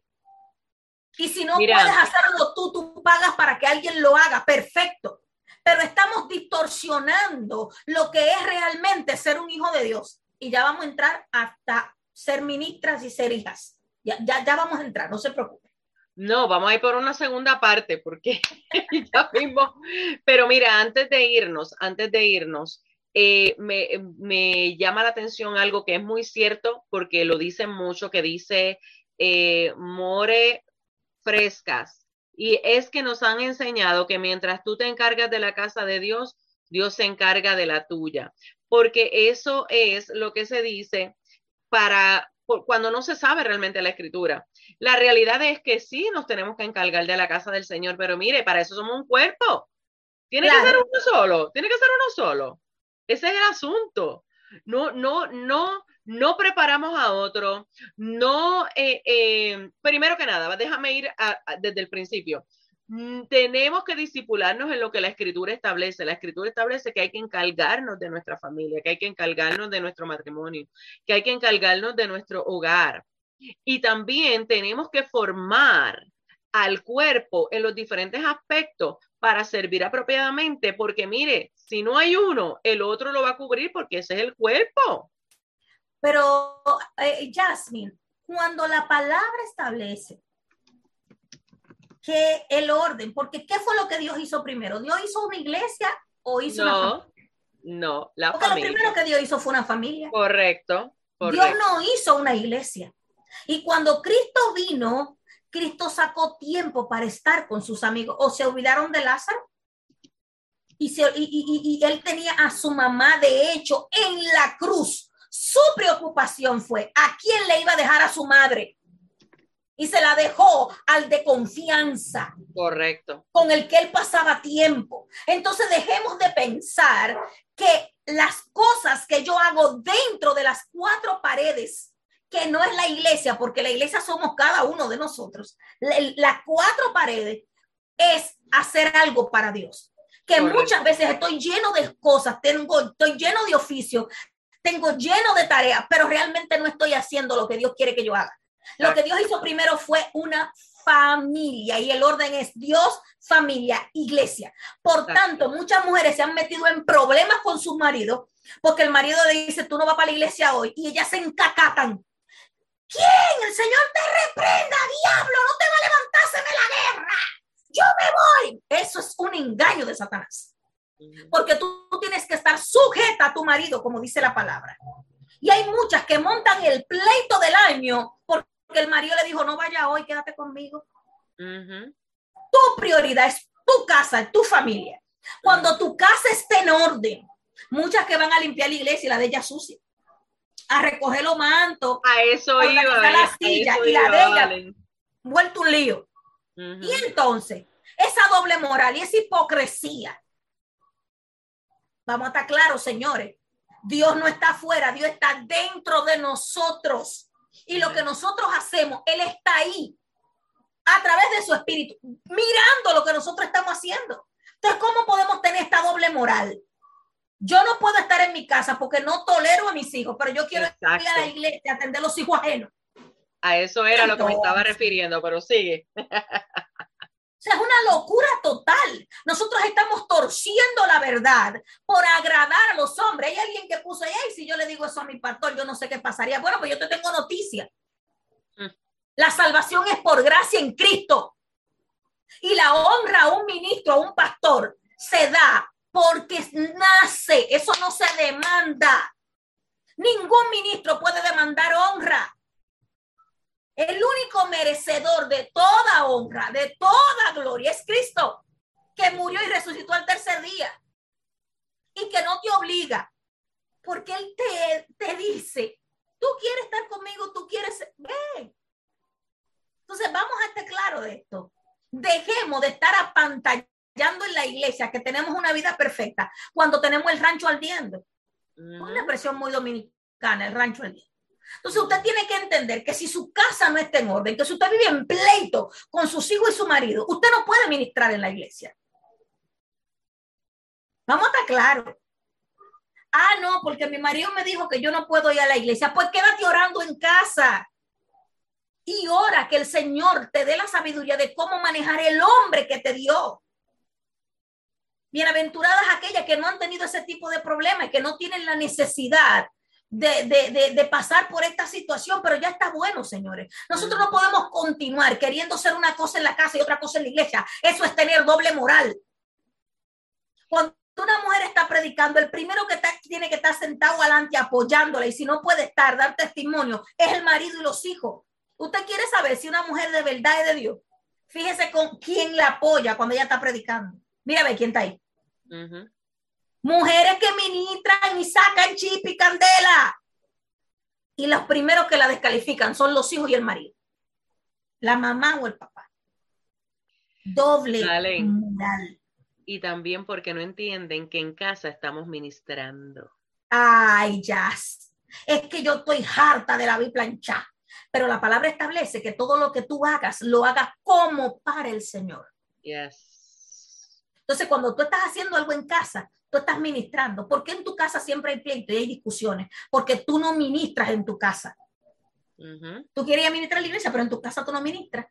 Y si no puedes hacerlo tú, tú pagas para que alguien lo haga perfecto. Pero estamos distorsionando lo que es realmente ser un hijo de Dios y ya vamos a entrar hasta ser ministras y ser hijas. Ya, ya, ya vamos a entrar, no se preocupe. No, vamos a ir por una segunda parte, porque [LAUGHS] ya mismo. Pero mira, antes de irnos, antes de irnos, eh, me, me, llama la atención algo que es muy cierto, porque lo dicen mucho, que dice eh, more frescas. Y es que nos han enseñado que mientras tú te encargas de la casa de Dios, Dios se encarga de la tuya porque eso es lo que se dice para cuando no se sabe realmente la escritura. La realidad es que sí nos tenemos que encargar de la casa del Señor, pero mire, para eso somos un cuerpo. Tiene que ser uno solo, tiene que ser uno solo. Ese es el asunto. No, no, no, no preparamos a otro. No, eh, eh, primero que nada, déjame ir desde el principio. Mm, tenemos que disipularnos en lo que la escritura establece. La escritura establece que hay que encargarnos de nuestra familia, que hay que encargarnos de nuestro matrimonio, que hay que encargarnos de nuestro hogar. Y también tenemos que formar al cuerpo en los diferentes aspectos para servir apropiadamente, porque mire, si no hay uno, el otro lo va a cubrir porque ese es el cuerpo. Pero, eh, Jasmine, cuando la palabra establece que el orden, porque ¿qué fue lo que Dios hizo primero? ¿Dios hizo una iglesia o hizo no, una familia? No, la porque familia. lo primero que Dios hizo fue una familia. Correcto, Dios no hizo una iglesia. Y cuando Cristo vino, Cristo sacó tiempo para estar con sus amigos. ¿O se olvidaron de Lázaro? Y, se, y, y, él tenía a su mamá, de hecho, en la cruz. Su preocupación fue a quién le iba a dejar a su madre. Y se la dejó al de confianza. Correcto. Con el que él pasaba tiempo. Entonces dejemos de pensar que las cosas que yo hago dentro de las cuatro paredes, que no es la iglesia, porque la iglesia somos cada uno de nosotros, las cuatro paredes es hacer algo para Dios. Que muchas veces estoy lleno de cosas, tengo, estoy lleno de oficios, tengo lleno de tareas, pero realmente no estoy haciendo lo que Dios quiere que yo haga. Lo que Dios hizo primero fue una familia y el orden es Dios, familia, iglesia. Por tanto, muchas mujeres se han metido en problemas con sus maridos porque el marido le dice, tú no vas para la iglesia hoy y ellas se encacatan. ¿Quién? El Señor te reprenda, diablo, no te va a levantárseme la guerra. Yo me voy. Eso es un engaño de Satanás. Porque tú tienes que estar sujeta a tu marido, como dice la palabra. Y hay muchas que montan el pleito del año porque el marido le dijo, no vaya hoy, quédate conmigo. Tu prioridad es tu casa, tu familia. Cuando tu casa esté en orden, muchas que van a limpiar la iglesia y la de ella sucia, a recoger los mantos, a eso iba, la silla y la de ella vuelto un lío. Y entonces, esa doble moral y esa hipocresía. Vamos a estar claros, señores. Dios no está afuera, Dios está dentro de nosotros. Y lo que nosotros hacemos, Él está ahí a través de su espíritu, mirando lo que nosotros estamos haciendo. Entonces, ¿cómo podemos tener esta doble moral? Yo no puedo estar en mi casa porque no tolero a mis hijos, pero yo quiero ir a la iglesia a atender a los hijos ajenos. A eso era lo que me estaba refiriendo, pero sigue. [LAUGHS] O sea, es una locura total. Nosotros estamos torciendo la verdad por agradar a los hombres. Hay alguien que puso ahí, si yo le digo eso a mi pastor, yo no sé qué pasaría. Bueno, pues yo te tengo noticia. Mm. La salvación es por gracia en Cristo. Y la honra a un ministro, a un pastor, se da porque nace. Eso no se demanda. Ningún ministro puede demandar honra. El único merecedor de toda honra, de toda gloria es Cristo, que murió y resucitó al tercer día y que no te obliga, porque Él te, te dice, tú quieres estar conmigo, tú quieres, ven. Entonces vamos a estar claro de esto. Dejemos de estar apantallando en la iglesia que tenemos una vida perfecta cuando tenemos el rancho ardiendo. Una expresión muy dominicana, el rancho ardiendo. Entonces usted tiene que entender que si su casa no está en orden, que si usted vive en pleito con sus hijos y su marido, usted no puede ministrar en la iglesia. Vamos a estar claros. Ah, no, porque mi marido me dijo que yo no puedo ir a la iglesia. Pues quédate orando en casa. Y ora que el Señor te dé la sabiduría de cómo manejar el hombre que te dio. Bienaventuradas aquellas que no han tenido ese tipo de problemas y que no tienen la necesidad de, pasar por esta situación, pero ya está bueno, señores. Nosotros no podemos continuar queriendo ser una cosa en la casa y otra cosa en la iglesia. Eso es tener doble moral. Cuando una mujer está predicando, el primero que tiene que estar sentado adelante apoyándola y si no puede estar, dar testimonio, es el marido y los hijos. Usted quiere saber si una mujer de verdad es de Dios. Fíjese con quién la apoya cuando ella está predicando. Mira, ve quién está ahí. Mujeres que ministran y sacan chip y candela. Y los primeros que la descalifican son los hijos y el marido. La mamá o el papá. Doble moral. Y también porque no entienden que en casa estamos ministrando. Ay, ya. Es que yo estoy harta de la biplancha. Pero la palabra establece que todo lo que tú hagas, lo hagas como para el Señor. Yes. Entonces, cuando tú estás haciendo algo en casa, tú estás ministrando. ¿Por qué en tu casa siempre hay pleito y hay discusiones? Porque tú no ministras en tu casa. Tú querías ministrar la iglesia, pero en tu casa tú no ministras.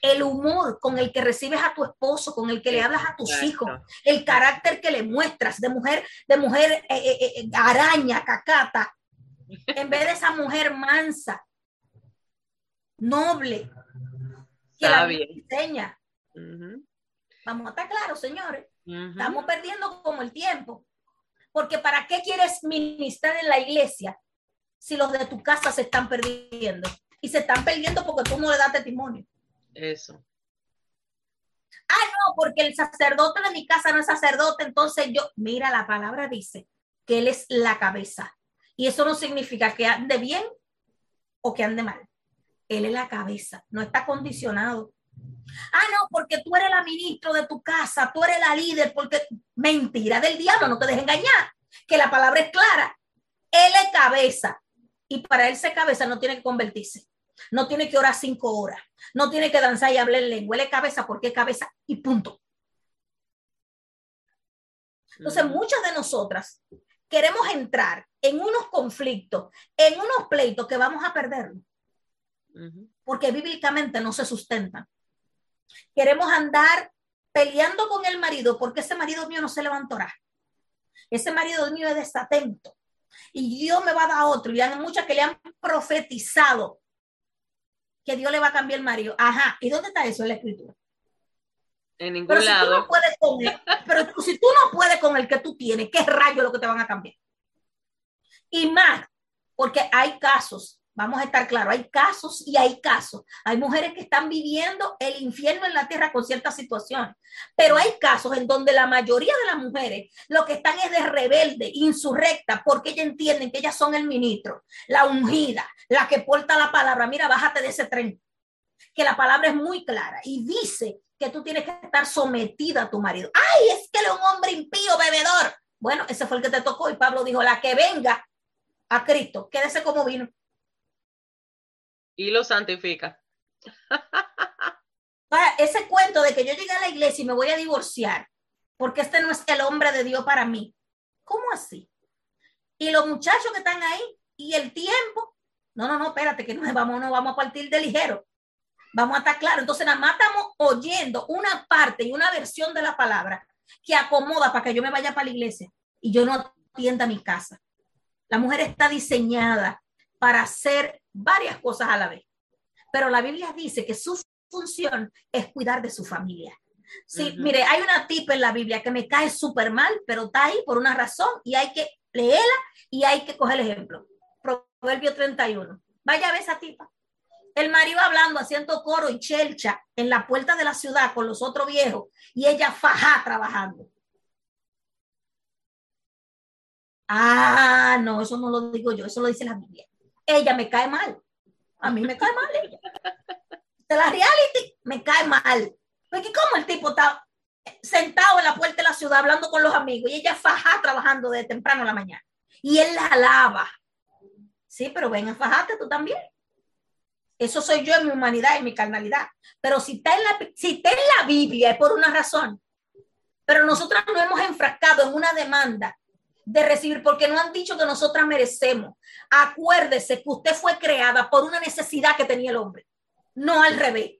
El humor con el que recibes a tu esposo, con el que le hablas a tus hijos, el carácter que le muestras de mujer, de mujer eh, eh, eh, araña, cacata, [LAUGHS] en vez de esa mujer mansa, noble, que la enseña. Vamos a estar claros, señores. Estamos perdiendo como el tiempo. Porque ¿para qué quieres ministrar en la iglesia si los de tu casa se están perdiendo? Y se están perdiendo porque tú no le das testimonio. Eso. Ah, no, porque el sacerdote de mi casa no es sacerdote, entonces yo, mira, la palabra dice que él es la cabeza. Y eso no significa que ande bien o que ande mal. Él es la cabeza, no está condicionado. Ah, no, porque tú eres la ministro de tu casa, tú eres la líder, porque mentira del diablo, no te dejes engañar, que la palabra es clara. Él es cabeza y para él ser cabeza no tiene que convertirse, no tiene que orar cinco horas, no tiene que danzar y hablar en lengua, él es cabeza porque es cabeza y punto. Entonces, muchas de nosotras queremos entrar en unos conflictos, en unos pleitos que vamos a perder, porque bíblicamente no se sustentan. Queremos andar peleando con el marido porque ese marido mío no se levantará. Ese marido mío es desatento. Y Dios me va a dar otro. Y hay muchas que le han profetizado que Dios le va a cambiar el marido. Ajá. ¿Y dónde está eso en la escritura? En ningún pero lado. Si tú no puedes con él, pero si tú no puedes con el que tú tienes, ¿qué rayo lo que te van a cambiar? Y más, porque hay casos Vamos a estar claros, hay casos y hay casos. Hay mujeres que están viviendo el infierno en la tierra con ciertas situaciones, pero hay casos en donde la mayoría de las mujeres lo que están es de rebelde, insurrecta, porque ellas entienden que ellas son el ministro, la ungida, la que porta la palabra. Mira, bájate de ese tren, que la palabra es muy clara y dice que tú tienes que estar sometida a tu marido. Ay, es que él es un hombre impío, bebedor. Bueno, ese fue el que te tocó y Pablo dijo, la que venga a Cristo, quédese como vino y lo santifica. [LAUGHS] ese cuento de que yo llegué a la iglesia y me voy a divorciar, porque este no es el hombre de Dios para mí. ¿Cómo así? Y los muchachos que están ahí y el tiempo, no, no, no, espérate, que no [LAUGHS] vamos, no vamos a partir de ligero. Vamos a estar claros. Entonces, nada más estamos oyendo una parte y una versión de la palabra que acomoda para que yo me vaya para la iglesia y yo no atienda mi casa. La mujer está diseñada para hacer varias cosas a la vez. Pero la Biblia dice que su función es cuidar de su familia. Sí, mire, hay una tipa en la Biblia que me cae súper mal, pero está ahí por una razón y hay que leerla y hay que coger el ejemplo. Proverbio 31. Vaya a ver esa tipa. El marido hablando, haciendo coro y chelcha en la puerta de la ciudad con los otros viejos y ella faja trabajando. Ah, no, eso no lo digo yo, eso lo dice la Biblia ella me cae mal. A mí me cae mal ella. De la reality me cae mal. Porque como el tipo está sentado en la puerta de la ciudad hablando con los amigos y ella faja trabajando de temprano en la mañana. Y él la alaba. Sí, pero ven a fajarte tú también. Eso soy yo en mi humanidad y mi carnalidad. Pero si está, en la, si está en la Biblia es por una razón. Pero nosotros no hemos enfrascado en una demanda de recibir, porque no han dicho que nosotras merecemos. Acuérdese que usted fue creada por una necesidad que tenía el hombre, no al revés.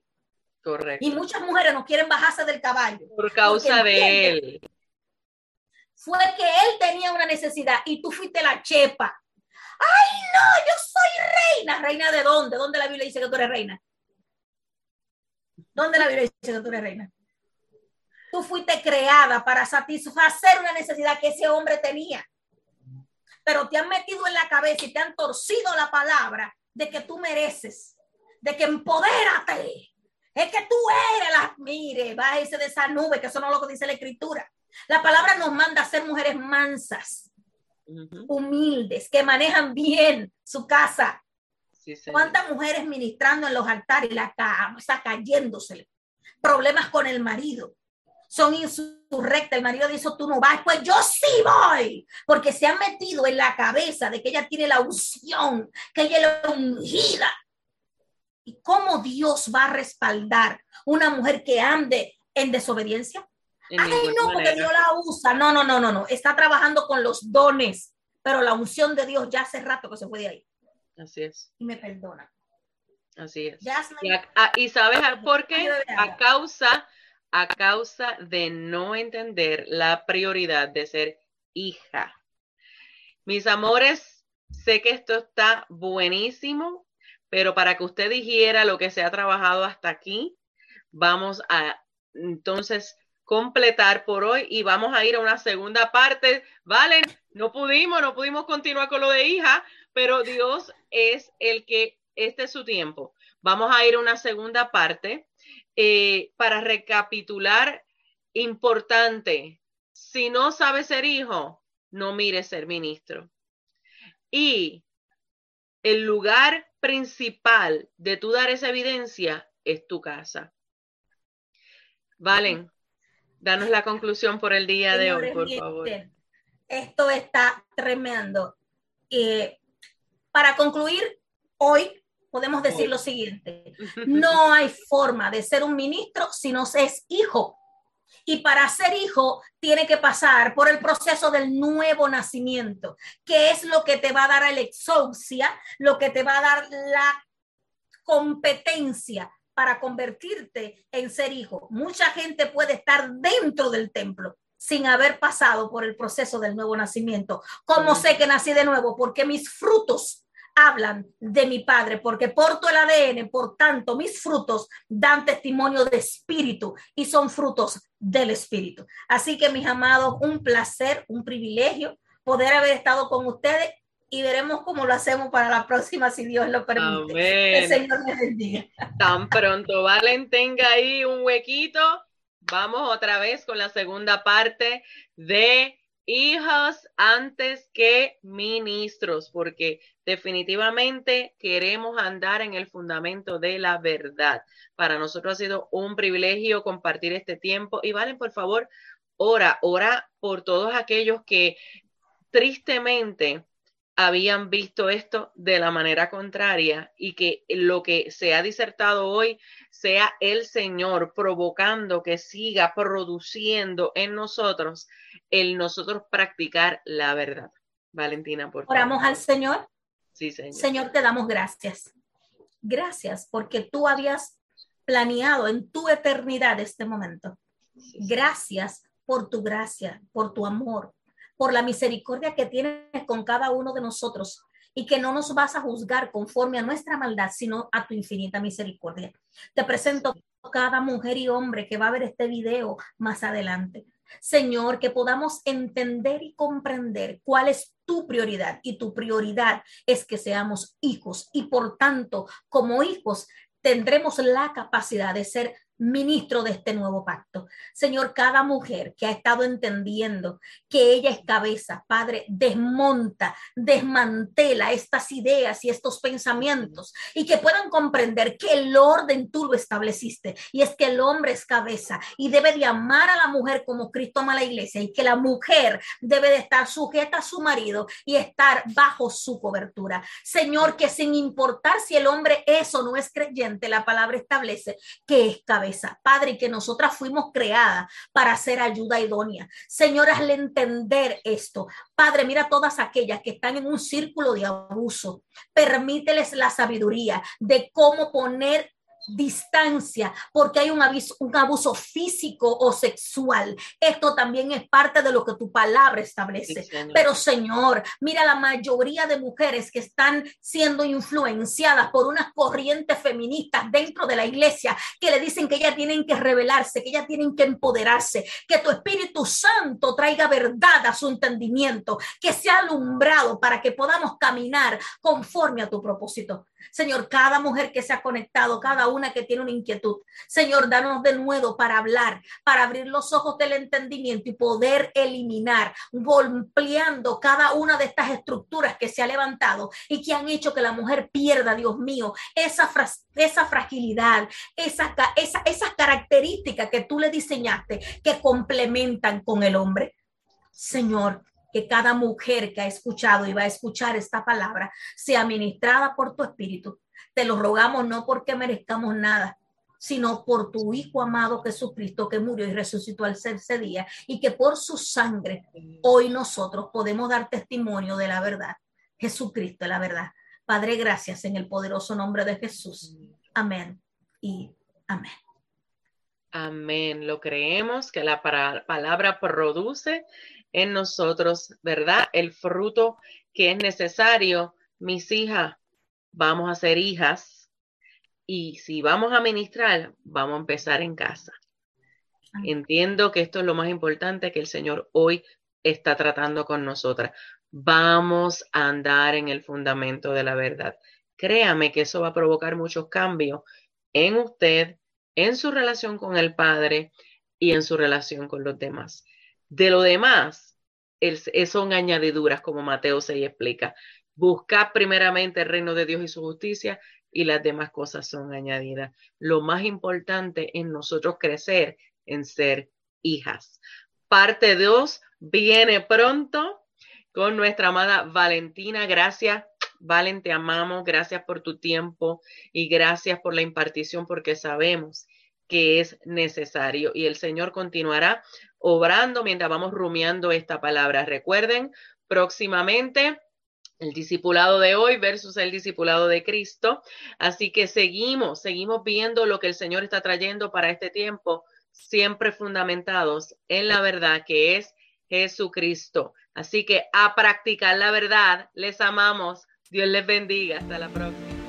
Correcto. Y muchas mujeres no quieren bajarse del caballo. Por causa de él. Fue que él tenía una necesidad y tú fuiste la chepa. Ay, no, yo soy reina. ¿Reina de dónde? ¿Dónde la Biblia dice que tú eres reina? ¿Dónde la Biblia dice que tú eres reina? Tú fuiste creada para satisfacer una necesidad que ese hombre tenía. Pero te han metido en la cabeza y te han torcido la palabra de que tú mereces, de que empodérate. Es que tú eres la, mire, bájese de esa nube, que eso no es lo que dice la escritura. La palabra nos manda a ser mujeres mansas, humildes, que manejan bien su casa. ¿Cuántas mujeres ministrando en los altares, la casa cayéndose? Problemas con el marido, son insurrectas. El marido dice, tú no vas, pues yo sí voy, porque se han metido en la cabeza de que ella tiene la unción, que ella es la ungida. ¿Y cómo Dios va a respaldar una mujer que ande en desobediencia? Ay, no, porque Dios la usa. No, no, no, no, no. Está trabajando con los dones, pero la unción de Dios ya hace rato que se puede ahí. Así es. Y me perdona. Así es. y, sabes por qué? A causa a causa de no entender la prioridad de ser hija. Mis amores, sé que esto está buenísimo, pero para que usted dijera lo que se ha trabajado hasta aquí, vamos a entonces completar por hoy y vamos a ir a una segunda parte. Valen, no pudimos, no pudimos continuar con lo de hija, pero Dios es el que, este es su tiempo. Vamos a ir a una segunda parte eh, para recapitular, importante, si no sabes ser hijo, no mires ser ministro. Y el lugar principal de tú dar esa evidencia es tu casa. Valen, danos la conclusión por el día de hoy, por favor. Esto está tremendo. Eh, para concluir, hoy podemos decir lo siguiente, [LAUGHS] no hay forma de ser un ministro si no se es hijo. Y para ser hijo tiene que pasar por el proceso del nuevo nacimiento, que es lo que te va a dar la exousia, lo que te va a dar la competencia para convertirte en ser hijo. Mucha gente puede estar dentro del templo sin haber pasado por el proceso del nuevo nacimiento. ¿Cómo sé que nací de nuevo? Porque mis frutos hablan de mi Padre, porque porto el ADN, por tanto, mis frutos dan testimonio de espíritu y son frutos del espíritu. Así que, mis amados, un placer, un privilegio poder haber estado con ustedes y veremos cómo lo hacemos para la próxima, si Dios lo permite. Amén. El Señor me bendiga. Tan pronto Valen tenga ahí un huequito, vamos otra vez con la segunda parte de hijos antes que ministros, porque definitivamente queremos andar en el fundamento de la verdad. Para nosotros ha sido un privilegio compartir este tiempo y valen, por favor, ora, ora por todos aquellos que tristemente habían visto esto de la manera contraria y que lo que se ha disertado hoy sea el Señor provocando que siga produciendo en nosotros el nosotros practicar la verdad. Valentina, por favor. Oramos al Señor. Sí, Señor. Señor, te damos gracias. Gracias porque tú habías planeado en tu eternidad este momento. Gracias por tu gracia, por tu amor, por la misericordia que tienes con cada uno de nosotros y que no nos vas a juzgar conforme a nuestra maldad, sino a tu infinita misericordia. Te presento cada mujer y hombre que va a ver este video más adelante. Señor, que podamos entender y comprender cuál es tu prioridad y tu prioridad es que seamos hijos y por tanto, como hijos, tendremos la capacidad de ser ministro de este nuevo pacto. Señor, cada mujer que ha estado entendiendo que ella es cabeza, Padre, desmonta, desmantela estas ideas y estos pensamientos y que puedan comprender que el orden tú lo estableciste y es que el hombre es cabeza y debe de amar a la mujer como Cristo ama a la iglesia y que la mujer debe de estar sujeta a su marido y estar bajo su cobertura. Señor, que sin importar si el hombre es o no es creyente, la palabra establece que es cabeza Padre, que nosotras fuimos creadas para hacer ayuda idónea. Señor, hazle entender esto. Padre, mira todas aquellas que están en un círculo de abuso. Permíteles la sabiduría de cómo poner distancia porque hay un abuso, un abuso físico o sexual. Esto también es parte de lo que tu palabra establece. Pero Señor, mira la mayoría de mujeres que están siendo influenciadas por unas corrientes feministas dentro de la iglesia que le dicen que ellas tienen que rebelarse, que ellas tienen que empoderarse, que tu Espíritu Santo traiga verdad a su entendimiento, que sea alumbrado para que podamos caminar conforme a tu propósito. Señor, cada mujer que se ha conectado, cada una que tiene una inquietud, Señor, danos de nuevo para hablar, para abrir los ojos del entendimiento y poder eliminar, golpeando cada una de estas estructuras que se ha levantado y que han hecho que la mujer pierda, Dios mío, esa, esa fragilidad, esa, esa, esas características que tú le diseñaste que complementan con el hombre. Señor, que cada mujer que ha escuchado y va a escuchar esta palabra sea ministrada por tu espíritu. Te lo rogamos no porque merezcamos nada, sino por tu Hijo amado Jesucristo que murió y resucitó al tercer día y que por su sangre hoy nosotros podemos dar testimonio de la verdad. Jesucristo es la verdad. Padre, gracias en el poderoso nombre de Jesús. Amén y amén. Amén. Lo creemos que la palabra produce en nosotros, ¿verdad? El fruto que es necesario. Mis hijas, vamos a ser hijas y si vamos a ministrar, vamos a empezar en casa. Entiendo que esto es lo más importante que el Señor hoy está tratando con nosotras. Vamos a andar en el fundamento de la verdad. Créame que eso va a provocar muchos cambios en usted, en su relación con el Padre y en su relación con los demás. De lo demás, son añadiduras, como Mateo se explica. Buscad primeramente el reino de Dios y su justicia y las demás cosas son añadidas. Lo más importante es nosotros crecer en ser hijas. Parte 2 viene pronto con nuestra amada Valentina. Gracias, Valen, te amamos. Gracias por tu tiempo y gracias por la impartición porque sabemos que es necesario y el Señor continuará obrando mientras vamos rumiando esta palabra. Recuerden, próximamente el discipulado de hoy versus el discipulado de Cristo. Así que seguimos, seguimos viendo lo que el Señor está trayendo para este tiempo, siempre fundamentados en la verdad que es Jesucristo. Así que a practicar la verdad, les amamos. Dios les bendiga. Hasta la próxima.